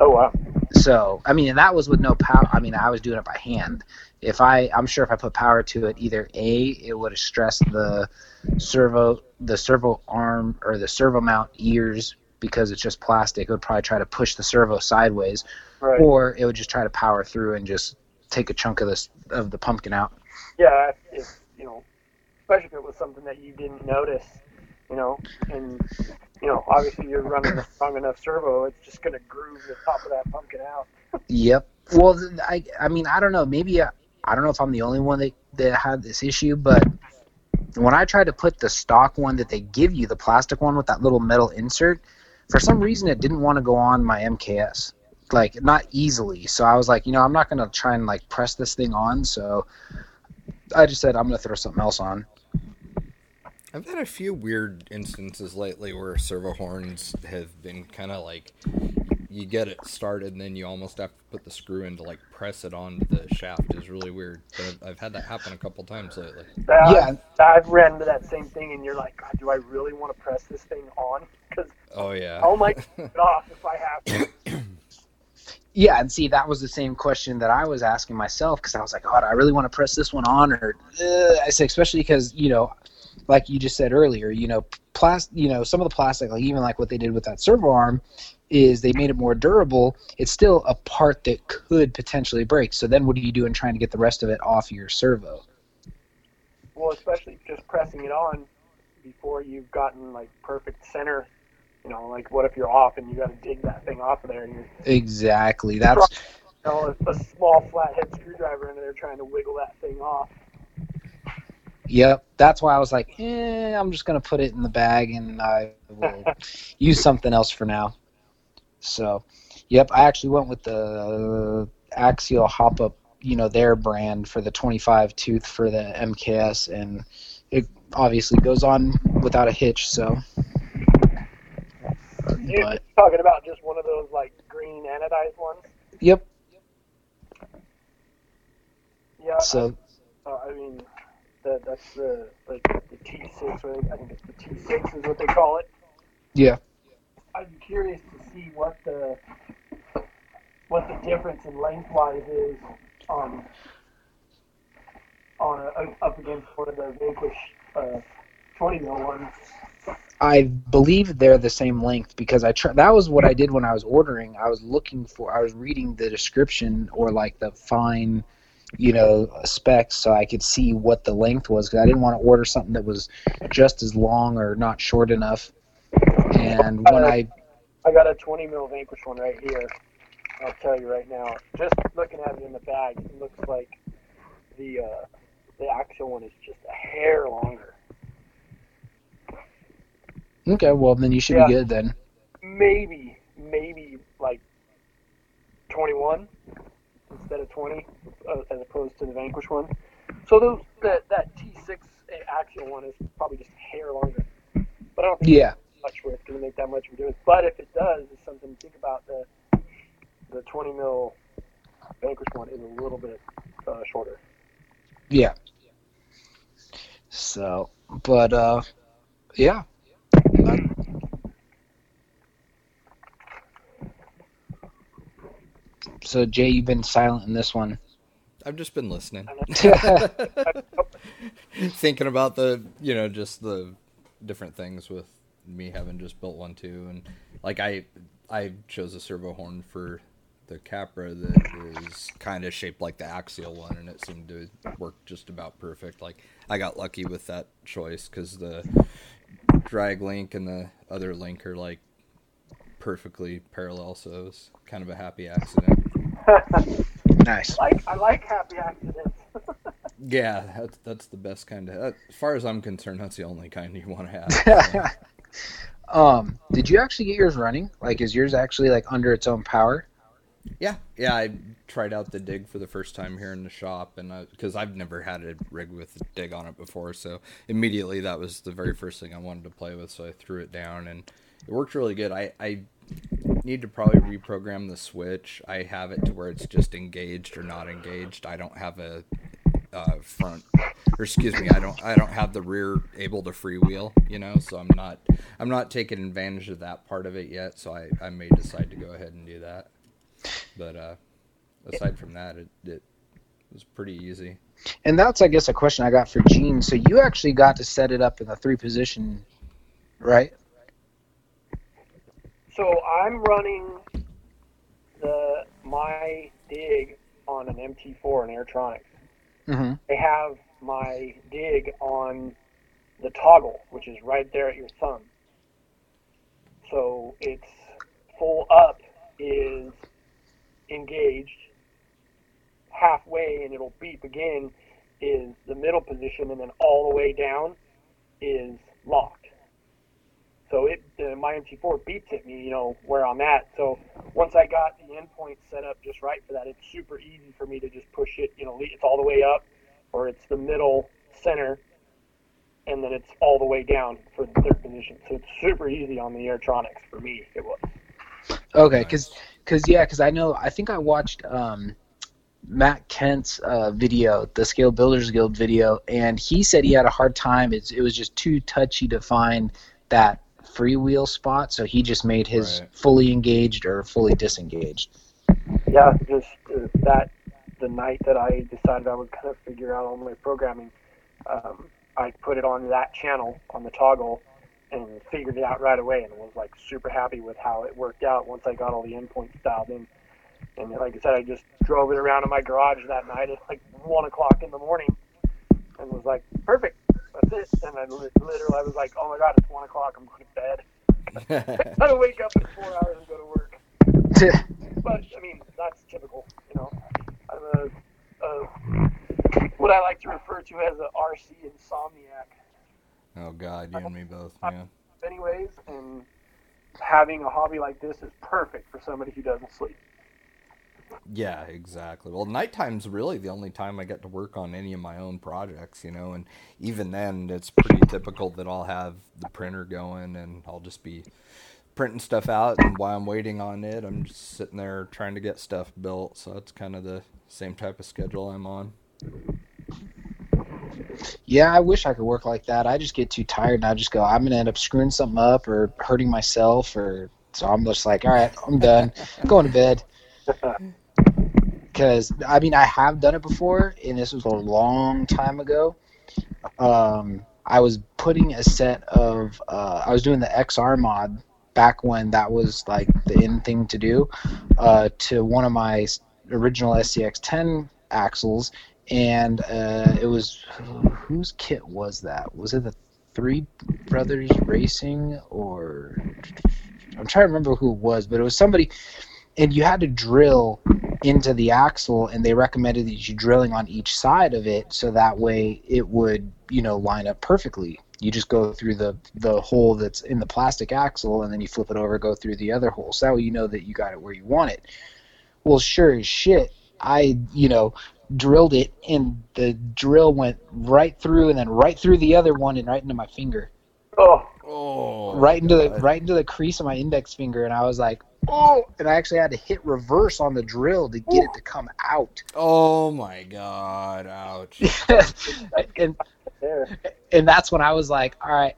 Oh wow. So I mean, and that was with no power. I mean, I was doing it by hand. If I, I'm sure if I put power to it, either a, it would have stressed the servo, the servo arm or the servo mount ears because it's just plastic. It would probably try to push the servo sideways, Right. or it would just try to power through and just take a chunk of this of the pumpkin out. yeah, if you know, especially if it was something that you didn't notice, you know, and you know, obviously you're running a strong enough servo, it's just gonna groove the top of that pumpkin out. Yep. Well, I, I mean, I don't know. Maybe I, I don't know if I'm the only one that that had this issue, but when I tried to put the stock one that they give you, the plastic one with that little metal insert, for some reason it didn't want to go on my MKS, like not easily. So I was like, you know, I'm not gonna try and like press this thing on. So I just said I'm gonna throw something else on. I've had a few weird instances lately where servo horns have been kind of like you get it started and then you almost have to put the screw in to like press it onto the shaft is really weird. But I've, I've had that happen a couple times lately. That- Yeah. I've ran into that same thing, and you're like, God, do I really want to press this thing on? Because Oh yeah. I might take it off if I have to. Yeah, and see, that was the same question that I was asking myself because I was like, God, I really want to press this one on, or uh, I say, especially because you know, like you just said earlier, you know, plastic, you know, some of the plastic, like even like what they did with that servo arm, is they made it more durable. It's still a part that could potentially break. So then, what do you do in trying to get the rest of it off your servo? Well, especially just pressing it on before you've gotten like perfect center. You know, like what if you're off and you got to dig that thing off of there, and you're Exactly. That's you know, a, a small flathead screwdriver in there trying to wiggle that thing off. Yep, that's why I was like, eh, I'm just gonna put it in the bag and I will use something else for now. So, yep, I actually went with the Axial Hop Up, you know, their brand for the 25 tooth for the MKS, and it obviously goes on without a hitch. So, You're but talking about just one of those like green anodized ones. yep. Yeah. So uh, I mean, that that's the like the T6, or I think it's the T6 is what they call it. yeah, I'm curious to see what the what the difference in lengthwise is on on a, up against one of the Vanquish uh, 20 mil ones. I believe they're the same length because I tr- that was what I did when I was ordering. I was looking for, I was reading the description or like the fine, you know, specs so I could see what the length was because I didn't want to order something that was just as long or not short enough. And when I, I got a 20 mil Vanquish one right here. I'll tell you right now. Just looking at it in the bag, it looks like the uh, the Axial one is just a hair longer. okay, well then you should Yeah. be good then. Maybe, maybe like 21 instead of 20. uh, as opposed to the Vanquish one. So those that that T6 axial one is probably just hair longer. But I don't think Yeah. much where it's going to make that much of a difference. But if it does, it's something to think about. The the 20 mil Vanquish one is a little bit uh, shorter. Yeah. So, but uh, yeah. So Jay, you've been silent in this one. I've just been listening, thinking about the you know just the different things with me having just built one too, and like I I chose a servo horn for the Capra that is kind of shaped like the axial one, and it seemed to work just about perfect. Like I got lucky with that choice because the drag link and the other link are like perfectly parallel, so it was kind of a happy accident. nice. like I like happy accidents. Yeah, that's that's the best kind of. As far as I'm concerned, that's the only kind you want to have. um, did you actually get yours running? Like, is yours actually like under its own power? Yeah, yeah. I tried out the dig for the first time here in the shop, and because I've never had a rig with a dig on it before, so immediately that was the very first thing I wanted to play with. So I threw it down, and it worked really good. I, I need to probably reprogram the switch. I have it to where it's just engaged or not engaged. I don't have a uh, front, or excuse me, I don't I don't have the rear able to freewheel. You know, so I'm not I'm not taking advantage of that part of it yet. So I I may decide to go ahead and do that. But uh, aside from that, it, it was pretty easy. And that's, I guess, a question I got for Gene. So you actually got to set it up in the three position, right? So I'm running the my dig on an MT4 and Airtronics. Mm-hmm. I have my dig on the toggle, which is right there at your thumb. So it's full up is engaged, halfway and it'll beep again is the middle position, and then all the way down is locked. So it my MT4 beeps at me, you know, where I'm at. So once I got the endpoint set up just right for that, it's super easy for me to just push it. You know, it's all the way up, or it's the middle center, and then it's all the way down for the third position. So it's super easy on the Airtronics for me. It was. Okay, because because yeah, because I know I think I watched um, Matt Kent's uh, video, the Scale Builders Guild video, and he said he had a hard time. It's, it was just too touchy to find that freewheel spot, so he just made his Right. fully engaged or fully disengaged. Yeah, just uh, that the night that I decided I was going to figure out all my programming, um, I put it on that channel on the toggle and figured it out right away and was like super happy with how it worked out once I got all the endpoints dialed in. And like I said, I just drove it around in my garage that night at like one o'clock in the morning and was like, perfect, that's it. And I literally I was like, oh my god, it's one o'clock, I'm going to bed. I gotta wake up in four hours and go to work. But I mean, that's typical. You know, I'm a, a what I like to refer to as a RC insomniac, oh God, you and me both, uh, man. anyways. And having a hobby like this is perfect for somebody who doesn't sleep. Yeah, exactly. Well, nighttime's really the only time I get to work on any of my own projects, you know, and even then it's pretty typical that I'll have the printer going and I'll just be printing stuff out and while I'm waiting on it, I'm just sitting there trying to get stuff built. So it's kind of the same type of schedule I'm on. Yeah, I wish I could work like that. I just get too tired and I just go, I'm gonna end up screwing something up or hurting myself or so I'm just like, all right, I'm done, I'm going to bed. Because I mean, I have done it before, and this was a long time ago. Um, I was putting a set of, uh, I was doing the XR mod back when that was like the in thing to do, uh, to one of my original SCX10 axles, and uh, it was whose kit was that? Was it the Three Brothers Racing or I'm trying to remember who it was, but it was somebody, and you had to drill into the axle, and they recommended that you drilling on each side of it, so that way it would you know line up perfectly. You just go through the the hole that's in the plastic axle, and then you flip it over, go through the other hole, so that way you know that you got it where you want it. Well, sure as shit, I you know drilled it, and the drill went right through, and then right through the other one, and right into my finger, Oh, Oh, right into the right into the crease of my index finger, and I was like, oh, and I actually had to hit reverse on the drill to get it to come out, Oh my God! Ouch. and and that's when I was like, all right,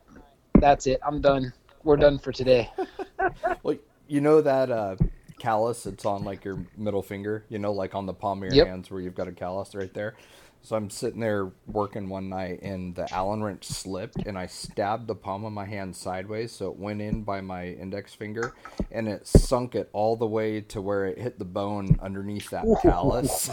that's it, I'm done. We're done for today. Well, you know that uh, callus it's on like your middle finger, you know, like on the palm of your Yep. hands where you've got a callus right there. So I'm sitting there working one night and the Allen wrench slipped and I stabbed the palm of my hand sideways so it went in by my index finger and it sunk it all the way to where it hit the bone underneath that callus.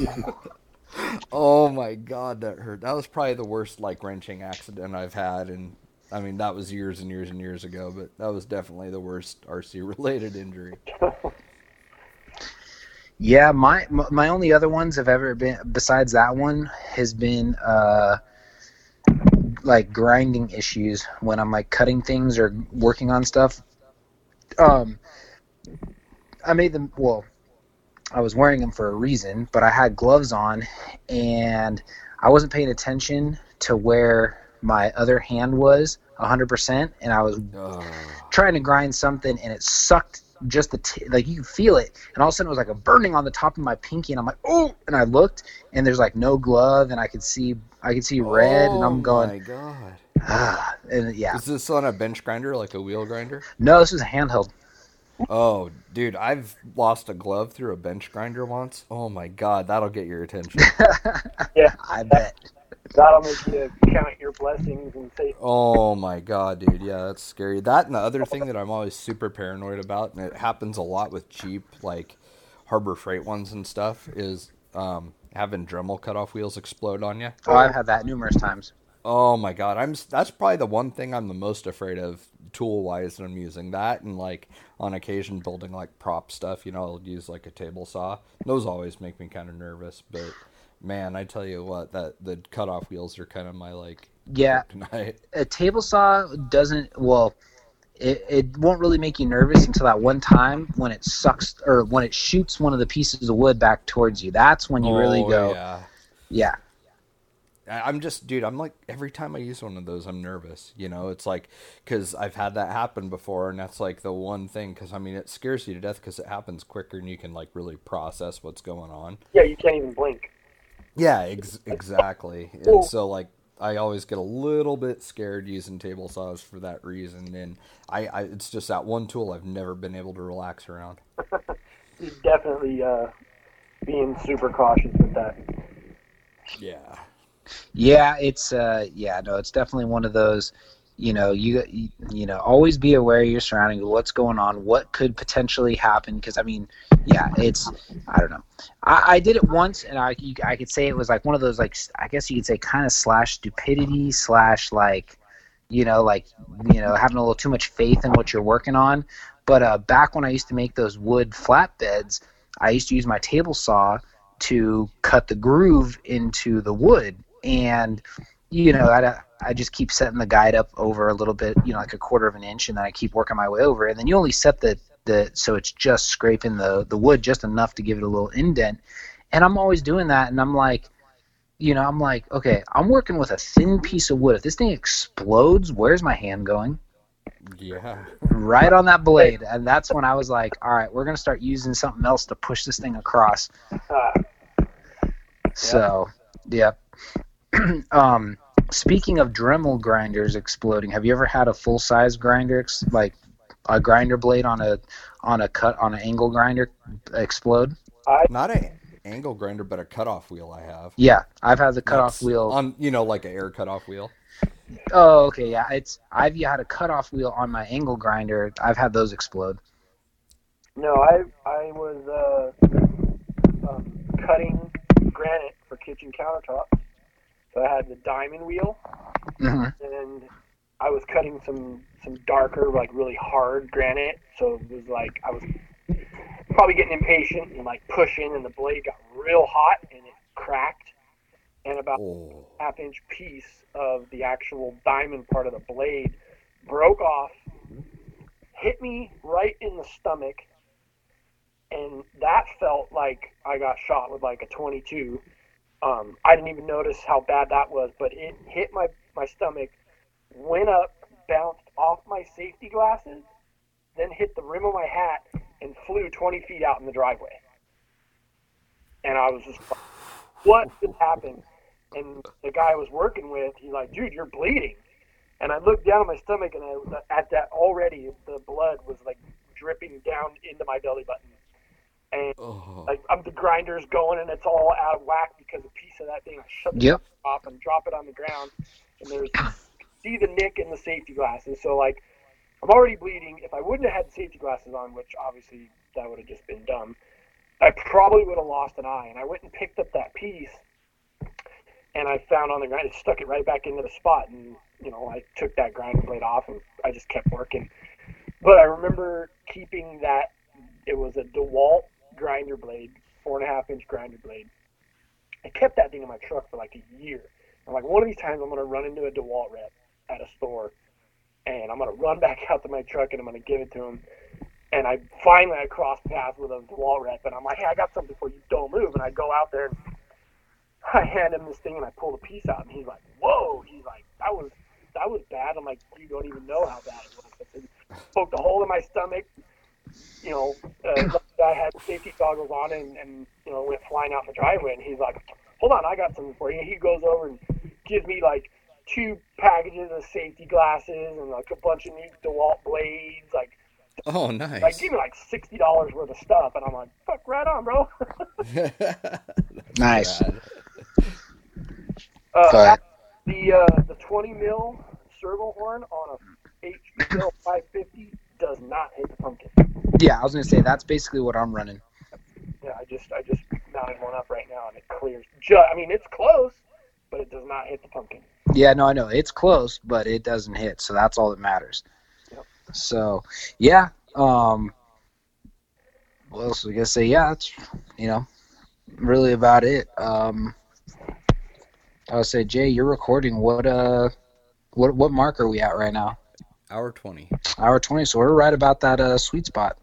oh my god, that hurt. That was probably the worst like wrenching accident I've had and I mean that was years and years and years ago, but that was definitely the worst RC related injury. Yeah, my my only other ones have ever been besides that one has been uh like grinding issues when I'm like cutting things or working on stuff. Um I made them well I was wearing them for a reason, but I had gloves on and I wasn't paying attention to where my other hand was 100% and I was Oh. trying to grind something and it sucked just the t- like you could feel it and all of a sudden it was like a burning on the top of my pinky and I'm like oh and I looked and there's like no glove and I could see I could see red and Oh I'm going my god. ah and yeah Is this on a bench grinder, like a wheel grinder? no this is a handheld Oh, dude, I've lost a glove through a bench grinder once. Oh my god, that'll get your attention. Yeah, I bet That'll make you count your blessings and say, Oh my god, dude, yeah, that's scary. That and the other thing that I'm always super paranoid about, and it happens a lot with cheap like Harbor Freight ones and stuff, is um, having Dremel cutoff wheels explode on you. oh I've had that numerous times Oh my god, I'm that's probably the one thing I'm the most afraid of tool wise that I'm using that and like on occasion building like prop stuff, you know, I'll use like a table saw. Those always make me kind of nervous, but man, I tell you what, that the cutoff wheels are kind of my like yeah kryptonite. a table saw doesn't well it, it won't really make you nervous until that one time when it sucks or when it shoots one of the pieces of wood back towards you that's when you really Oh, go Yeah. yeah I- I'm just, dude. I'm like every time I use one of those, I'm nervous. You know, it's like because I've had that happen before, and that's like the one thing. Because I mean, it scares you to death because it happens quicker, and you can like really process what's going on. yeah, you can't even blink. Yeah, ex- exactly. And so like I always get a little bit scared using table saws for that reason, and I, I it's just that one tool I've never been able to relax around. Definitely uh, being super cautious with that. Yeah. Yeah, it's uh yeah, no, it's definitely one of those, you know, you you, know, always be aware of your surroundings, what's going on, what could potentially happen because I mean, yeah, it's I don't know. I, I did it once and I I could say it was like one of those like I guess you could say kind of slash stupidity slash like you know, like you know, having a little too much faith in what you're working on. But uh back when I used to make those wood flatbeds, I used to use my table saw to cut the groove into the wood and you know I, I just keep setting the guide up over a little bit you know like a quarter of an inch and then i keep working my way over and then you only set the the so it's just scraping the the wood just enough to give it a little indent. And i'm always doing that and i'm like you know i'm like okay i'm working with a thin piece of wood. If this thing explodes where's my hand going? Yeah. right on that blade. And that's when i was like all right we're going to start using something else to push this thing across. Uh, So, yeah. um, speaking of Dremel grinders exploding, have you ever had a full size grinder, ex- like a grinder blade on a on a cut on an angle grinder explode? Not a angle grinder, but a cutoff wheel. I have. Yeah, I've had the cutoff That's wheel. on, you know, like an air cutoff wheel. oh, okay, yeah. It's I've had a cutoff wheel on my angle grinder. I've had those explode. no, I I was uh, um, cutting granite for kitchen countertops. So I had the diamond wheel, hmm and I was cutting some some darker, like really hard granite. So it was like I was probably getting impatient and like pushing, and the blade got real hot and it cracked. And about Oh. half inch piece of the actual diamond part of the blade broke off, hit me right in the stomach, and that felt like I got shot with like a 22. Um, I didn't even notice how bad that was, but it hit my my stomach, went up, bounced off my safety glasses, then hit the rim of my hat and flew 20 feet out in the driveway. And I was just like, what just happened? And the guy I was working with, he's like, dude, you're bleeding. And I looked down at my stomach, and I, at that already, the blood was like dripping down into my belly button. And Oh. like I'm the grinder's going, and it's all out of whack because a piece of that thing I shut the Yep. off and drop it on the ground, and there's see the nick in the safety glasses. So like I'm already bleeding. If I wouldn't have had the safety glasses on, which obviously that would have just been dumb, I probably would have lost an eye. And I went and picked up that piece, and I found on the ground, it stuck it right back into the spot, and you know I took that grinder blade off, and I just kept working. But I remember keeping that. It was a DeWalt grinder blade, four and a half inch grinder blade. I kept that thing in my truck for like a year. I'm like, one of these times I'm gonna run into a DeWalt rep at a store, and I'm gonna run back out to my truck and I'm gonna give it to him. And I finally I crossed paths with a DeWalt rep, and I'm like, hey, I got something for you. Don't move. And I go out there and I hand him this thing, and I pull the piece out, and he's like, whoa. He's like, that was that was bad. I'm like, you don't even know how bad it was. I said, poked a hole in my stomach. You know, uh, I had safety goggles on and, and you know went flying out the driveway. And he's like, "Hold on, I got something for you." He goes over and gives me like two packages of safety glasses and like a bunch of new DeWalt blades. Like, Oh, nice. like give me like sixty dollars worth of stuff. And I'm like, "Fuck, right on, bro." Nice. Uh, Go ahead. the uh, the 20 mil servo horn on a HBL 550 does not hit the pumpkin. Yeah, I was gonna say that's basically what I'm running. Yeah, I just I just mounted one up right now and it clears. Ju- I mean, it's close, but it does not hit the pumpkin. Yeah, no, I know it's close, but it doesn't hit, so that's all that matters. Yep. So, yeah. Um, what else was I gonna say? Yeah, that's you know, really about it. Um, I would say, Jay, you're recording. What uh, what what mark are we at right now? Hour 20. Hour twenty. So we're right about that uh sweet spot.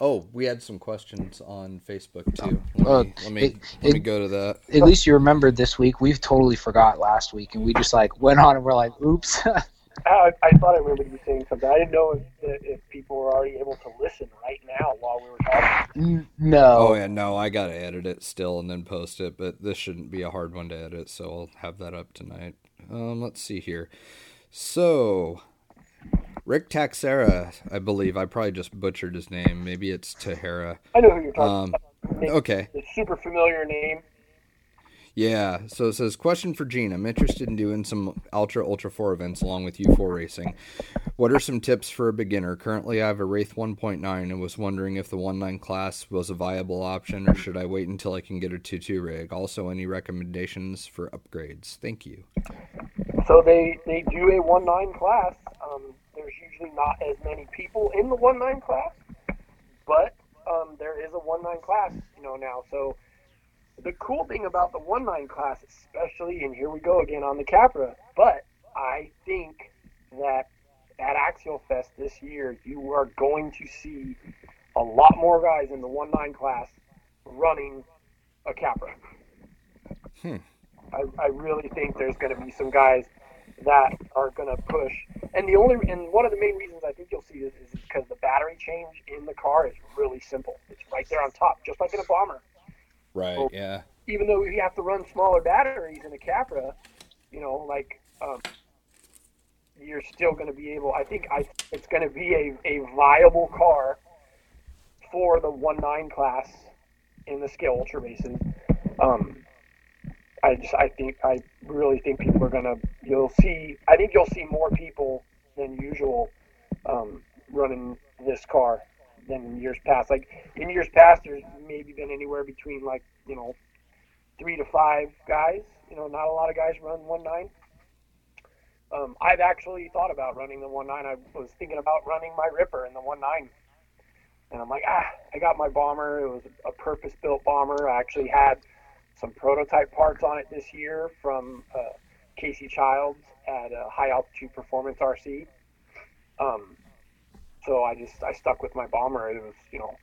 Oh, we had some questions on Facebook too. Let Uh, me, let me, it- let me it- go to that. At least you remembered this week. We've totally forgot last week, and we just like went on and we're like, oops. I, I thought I remembered you saying something. I didn't know if, if people were already able to listen right now while we were talking. No. Oh yeah, no, I gotta edit it still and then post it, but this shouldn't be a hard one to edit, so I'll have that up tonight. Um, let's see here. So, Rick Taxera, I believe I probably just butchered his name. Maybe it's Tahara. I know who you're talking Um, about. Okay. It's super familiar name. Yeah, so it says question for Gene. I'm interested in doing some Ultra Ultra 4 events along with U4 racing. What are some tips for a beginner? Currently, I have a Wraith 1.9 and was wondering if the 1.9 class was a viable option or should I wait until I can get a 2.2 rig? Also, any recommendations for upgrades? Thank you. So they they do a 1.9 class. Um, there's usually not as many people in the 1.9 class, but um, there is a 1.9 class, you know now. So the cool thing about the one nine class, especially, and here we go again on the Capra, but I think that at Axial Fest this year, you are going to see a lot more guys in the one nine class running a Capra. Hmm. I, I really think there's going to be some guys that are going to push. And the only and one of the main reasons I think you'll see this is because the battery change in the car is really simple. It's right there on top, just like in a bomber. Right, yeah. Even though you have to run smaller batteries in a Capra, you know, like um, you're still going to be able. I think I it's going to be a, a viable car for the one nine class in the scale ultra races. Um, I just I think I really think people are gonna you'll see I think you'll see more people than usual um, running this car than in years past. Like in years past, there's maybe been anywhere between like you know three to five guys. You know, not a lot of guys run one nine. Um, I've actually thought about running the one nine. I was thinking about running my Ripper in the one nine, and I'm like, ah, I got my bomber. It was a purpose built bomber. I actually had some prototype parts on it this year from uh, Casey Childs at uh, High Altitude Performance RC. Um, so I just I stuck with my bomber. It was you know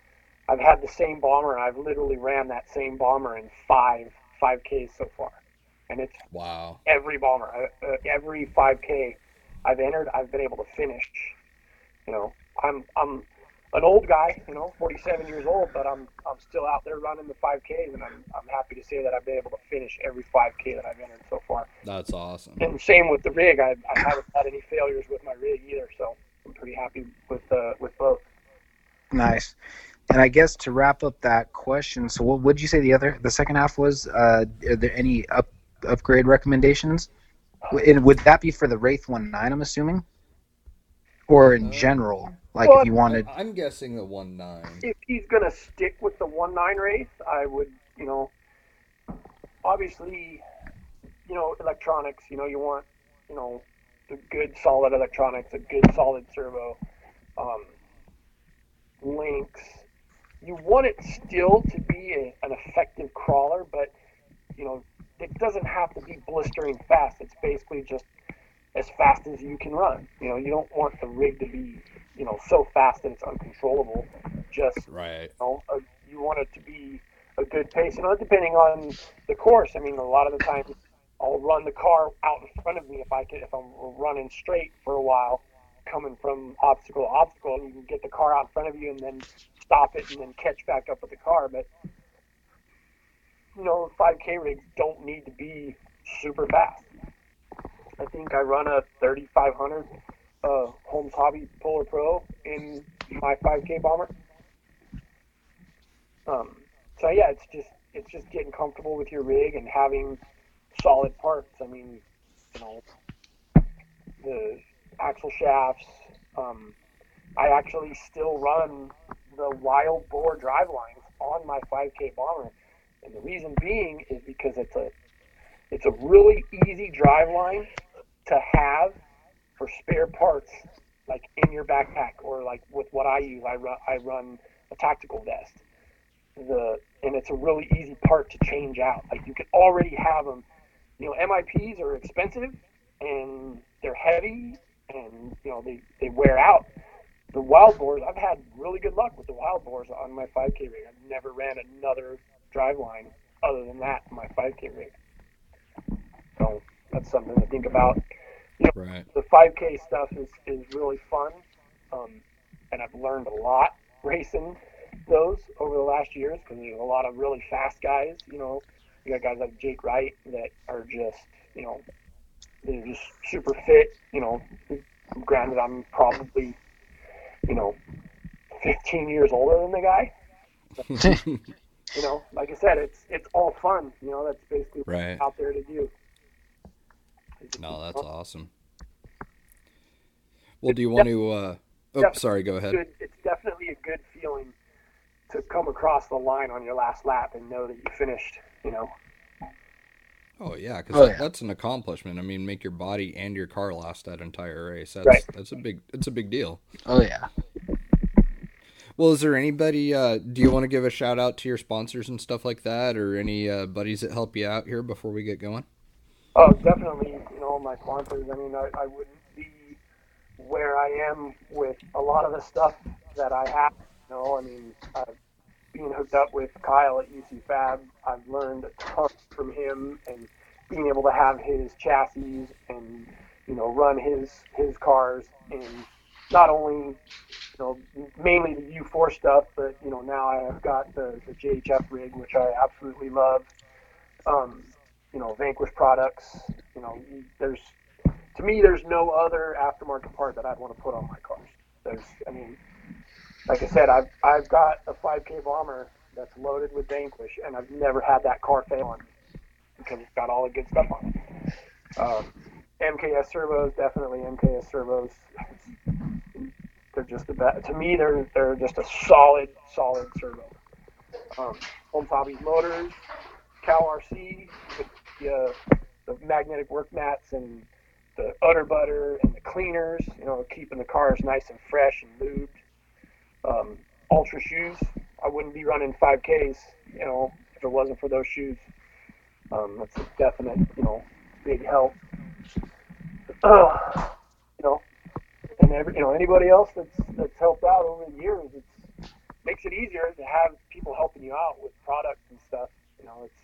I've had the same bomber. I've literally ran that same bomber in five five Ks so far, and it's wow every bomber uh, uh, every five K I've entered I've been able to finish. You know I'm I'm an old guy, you know, 47 years old, but I'm I'm still out there running the 5Ks, and I'm I'm happy to say that I've been able to finish every 5K that I've entered so far. That's awesome. And same with the rig. I, I haven't had any failures with my rig either, so I'm pretty happy with uh, with both. Nice. And I guess to wrap up that question, so what would you say the other the second half was? Uh, are there any up upgrade recommendations? And would that be for the Wraith One Nine? I'm assuming, or in Uh, general, like well, if you wanted. I'm guessing the one nine. If he's gonna stick with the one nine race, I would, you know, obviously, you know, electronics. You know, you want, you know, the good solid electronics, a good solid servo, um, links. You want it still to be a, an effective crawler, but you know, it doesn't have to be blistering fast. It's basically just as fast as you can run. You know, you don't want the rig to be, you know, so fast that it's uncontrollable. Just Right. you know, uh, you want it to be a good pace. You know, depending on the course. I mean, a lot of the times I'll run the car out in front of me if I can, if I'm running straight for a while, coming from obstacle to obstacle, and you can get the car out in front of you and then stop it and then catch back up with the car. But you know, 5K rigs don't need to be super fast. I think I run a 3500 uh, Holmes Hobby Puller Pro in my 5K bomber. Um, so yeah, it's just it's just getting comfortable with your rig and having solid parts. I mean, you know, the axle shafts. Um, I actually still run the wild boar drive lines on my 5K bomber, and the reason being is because it's a it's a really easy drive line to have for spare parts, like in your backpack or like with what I use. I run I run a tactical vest. The and it's a really easy part to change out. Like you can already have them. You know, MIPs are expensive and they're heavy and you know they they wear out. The wild boars, I've had really good luck with the wild boars on my 5K rig. I've never ran another drive line other than that in my 5K rig. So that's something to think about. Right. The 5K stuff is, is really fun, um, and I've learned a lot racing those over the last years because there's a lot of really fast guys. You know, you got guys like Jake Wright that are just, you know, they're just super fit. You know, granted, I'm probably, you know, 15 years older than the guy. You know, like I said, it's it's all fun. You know, that's basically what Right. Out there to do. No, that's awesome. Well, do you want to? Uh... Oh, sorry. Go ahead. good. It's definitely a good feeling to come across the line on your last lap and know that you finished. You know, Oh yeah, because Oh, yeah. that's an accomplishment. I mean, make your body and your car last that entire race. That's Right. that's a big it's a big deal. Oh yeah. Well, is there anybody? Uh, do you want to give a shout out to your sponsors and stuff like that, or any uh, buddies that help you out here before we get going? oh, definitely. You know, my sponsors. I mean, I, I wouldn't be where I am with a lot of the stuff that I have. You know, I mean, uh, being hooked up with Kyle at UC Fab, I've learned a ton from him, and being able to have his chassis and you know run his his cars and not only you know mainly the U4 stuff, but you know now I've got the, the JHF rig, which I absolutely love. Um, you know, Vanquish products. You know, there's to me there's no other aftermarket part that I'd want to put on my cars. There's, I mean, like I said, I've I've got a 5K bomber that's loaded with Vanquish, and I've never had that car fail on me because it's got all the good stuff on it. Um, MKS servos, definitely MKS servos. They're just the best. To me, they're they're just a solid, solid servo. Um, Hobbies motors, Cal RC with the, uh, the magnetic work mats and the udder butter and the cleaners. You know, keeping the cars nice and fresh and lubed. Um, Altra shoes. I wouldn't be running 5Ks, you know, if it wasn't for those shoes. Um, that's a definite, you know, big help. Uh, you know, and every, you know, anybody else that's that's helped out over the years. It's makes it easier to have people helping you out with products and stuff. You know, it's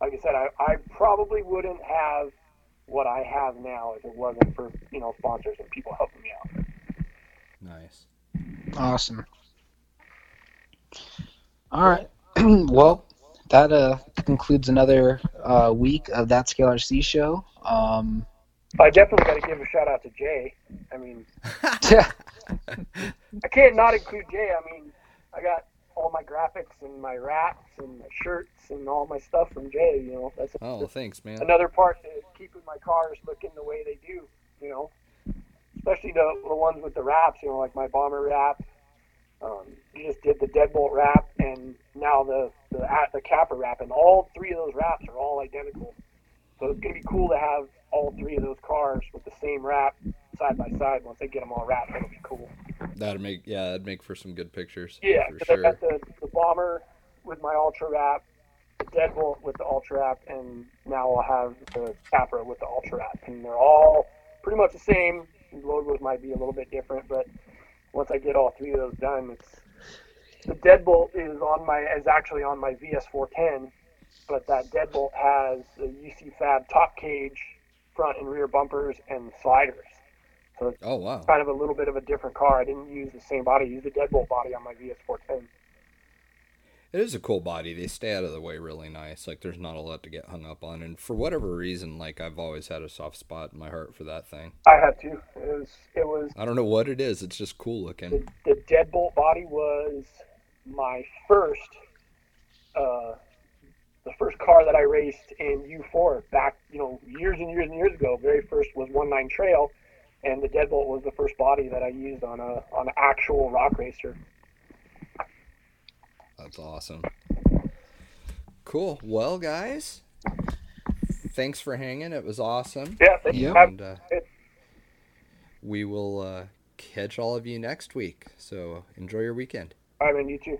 like I said, I, I probably wouldn't have what I have now if it wasn't for you know sponsors and people helping me out. Nice. Awesome. All right. well, that uh, concludes another uh, week of that Scale RC show. Um, I definitely got to give a shout out to Jay. I mean, I can't not include Jay. I mean, I got all my graphics and my wraps and my shirts and all my stuff from Jay. You know, that's oh, thanks, man. Another part to keeping my cars looking the way they do. You know, especially the the ones with the wraps. You know, like my bomber wrap. Um, you just did the deadbolt wrap and now the the the Capra wrap, and all three of those wraps are all identical. So it's gonna be cool to have all three of those cars with the same wrap side by side. Once they get them all wrapped, it'll be cool. That'd make yeah, that'd make for some good pictures. Yeah, for sure. I got the, the bomber with my ultra wrap, the deadbolt with the ultra wrap, and now I'll have the Capra with the ultra wrap, and they're all pretty much the same. The logos might be a little bit different, but once I get all three of those done, it's the deadbolt is on my is actually on my VS410, but that deadbolt has the UC Fab top cage, front and rear bumpers, and sliders. So it's oh wow, kind of a little bit of a different car. I didn't use the same body; I used the deadbolt body on my VS410. It is a cool body. They stay out of the way really nice. Like there's not a lot to get hung up on. And for whatever reason, like I've always had a soft spot in my heart for that thing. I have too. It was it was I don't know what it is. It's just cool looking. the, the deadbolt body was my first uh the first car that I raced in U4 back, you know, years and years and years ago. Very first was one nine trail, and the deadbolt was the first body that I used on a on an actual rock racer. That's awesome. Cool. Well, guys, thanks for hanging. It was awesome. Yeah, thank you. Yep. And uh, we will uh, catch all of you next week. So enjoy your weekend. All right, man. You too.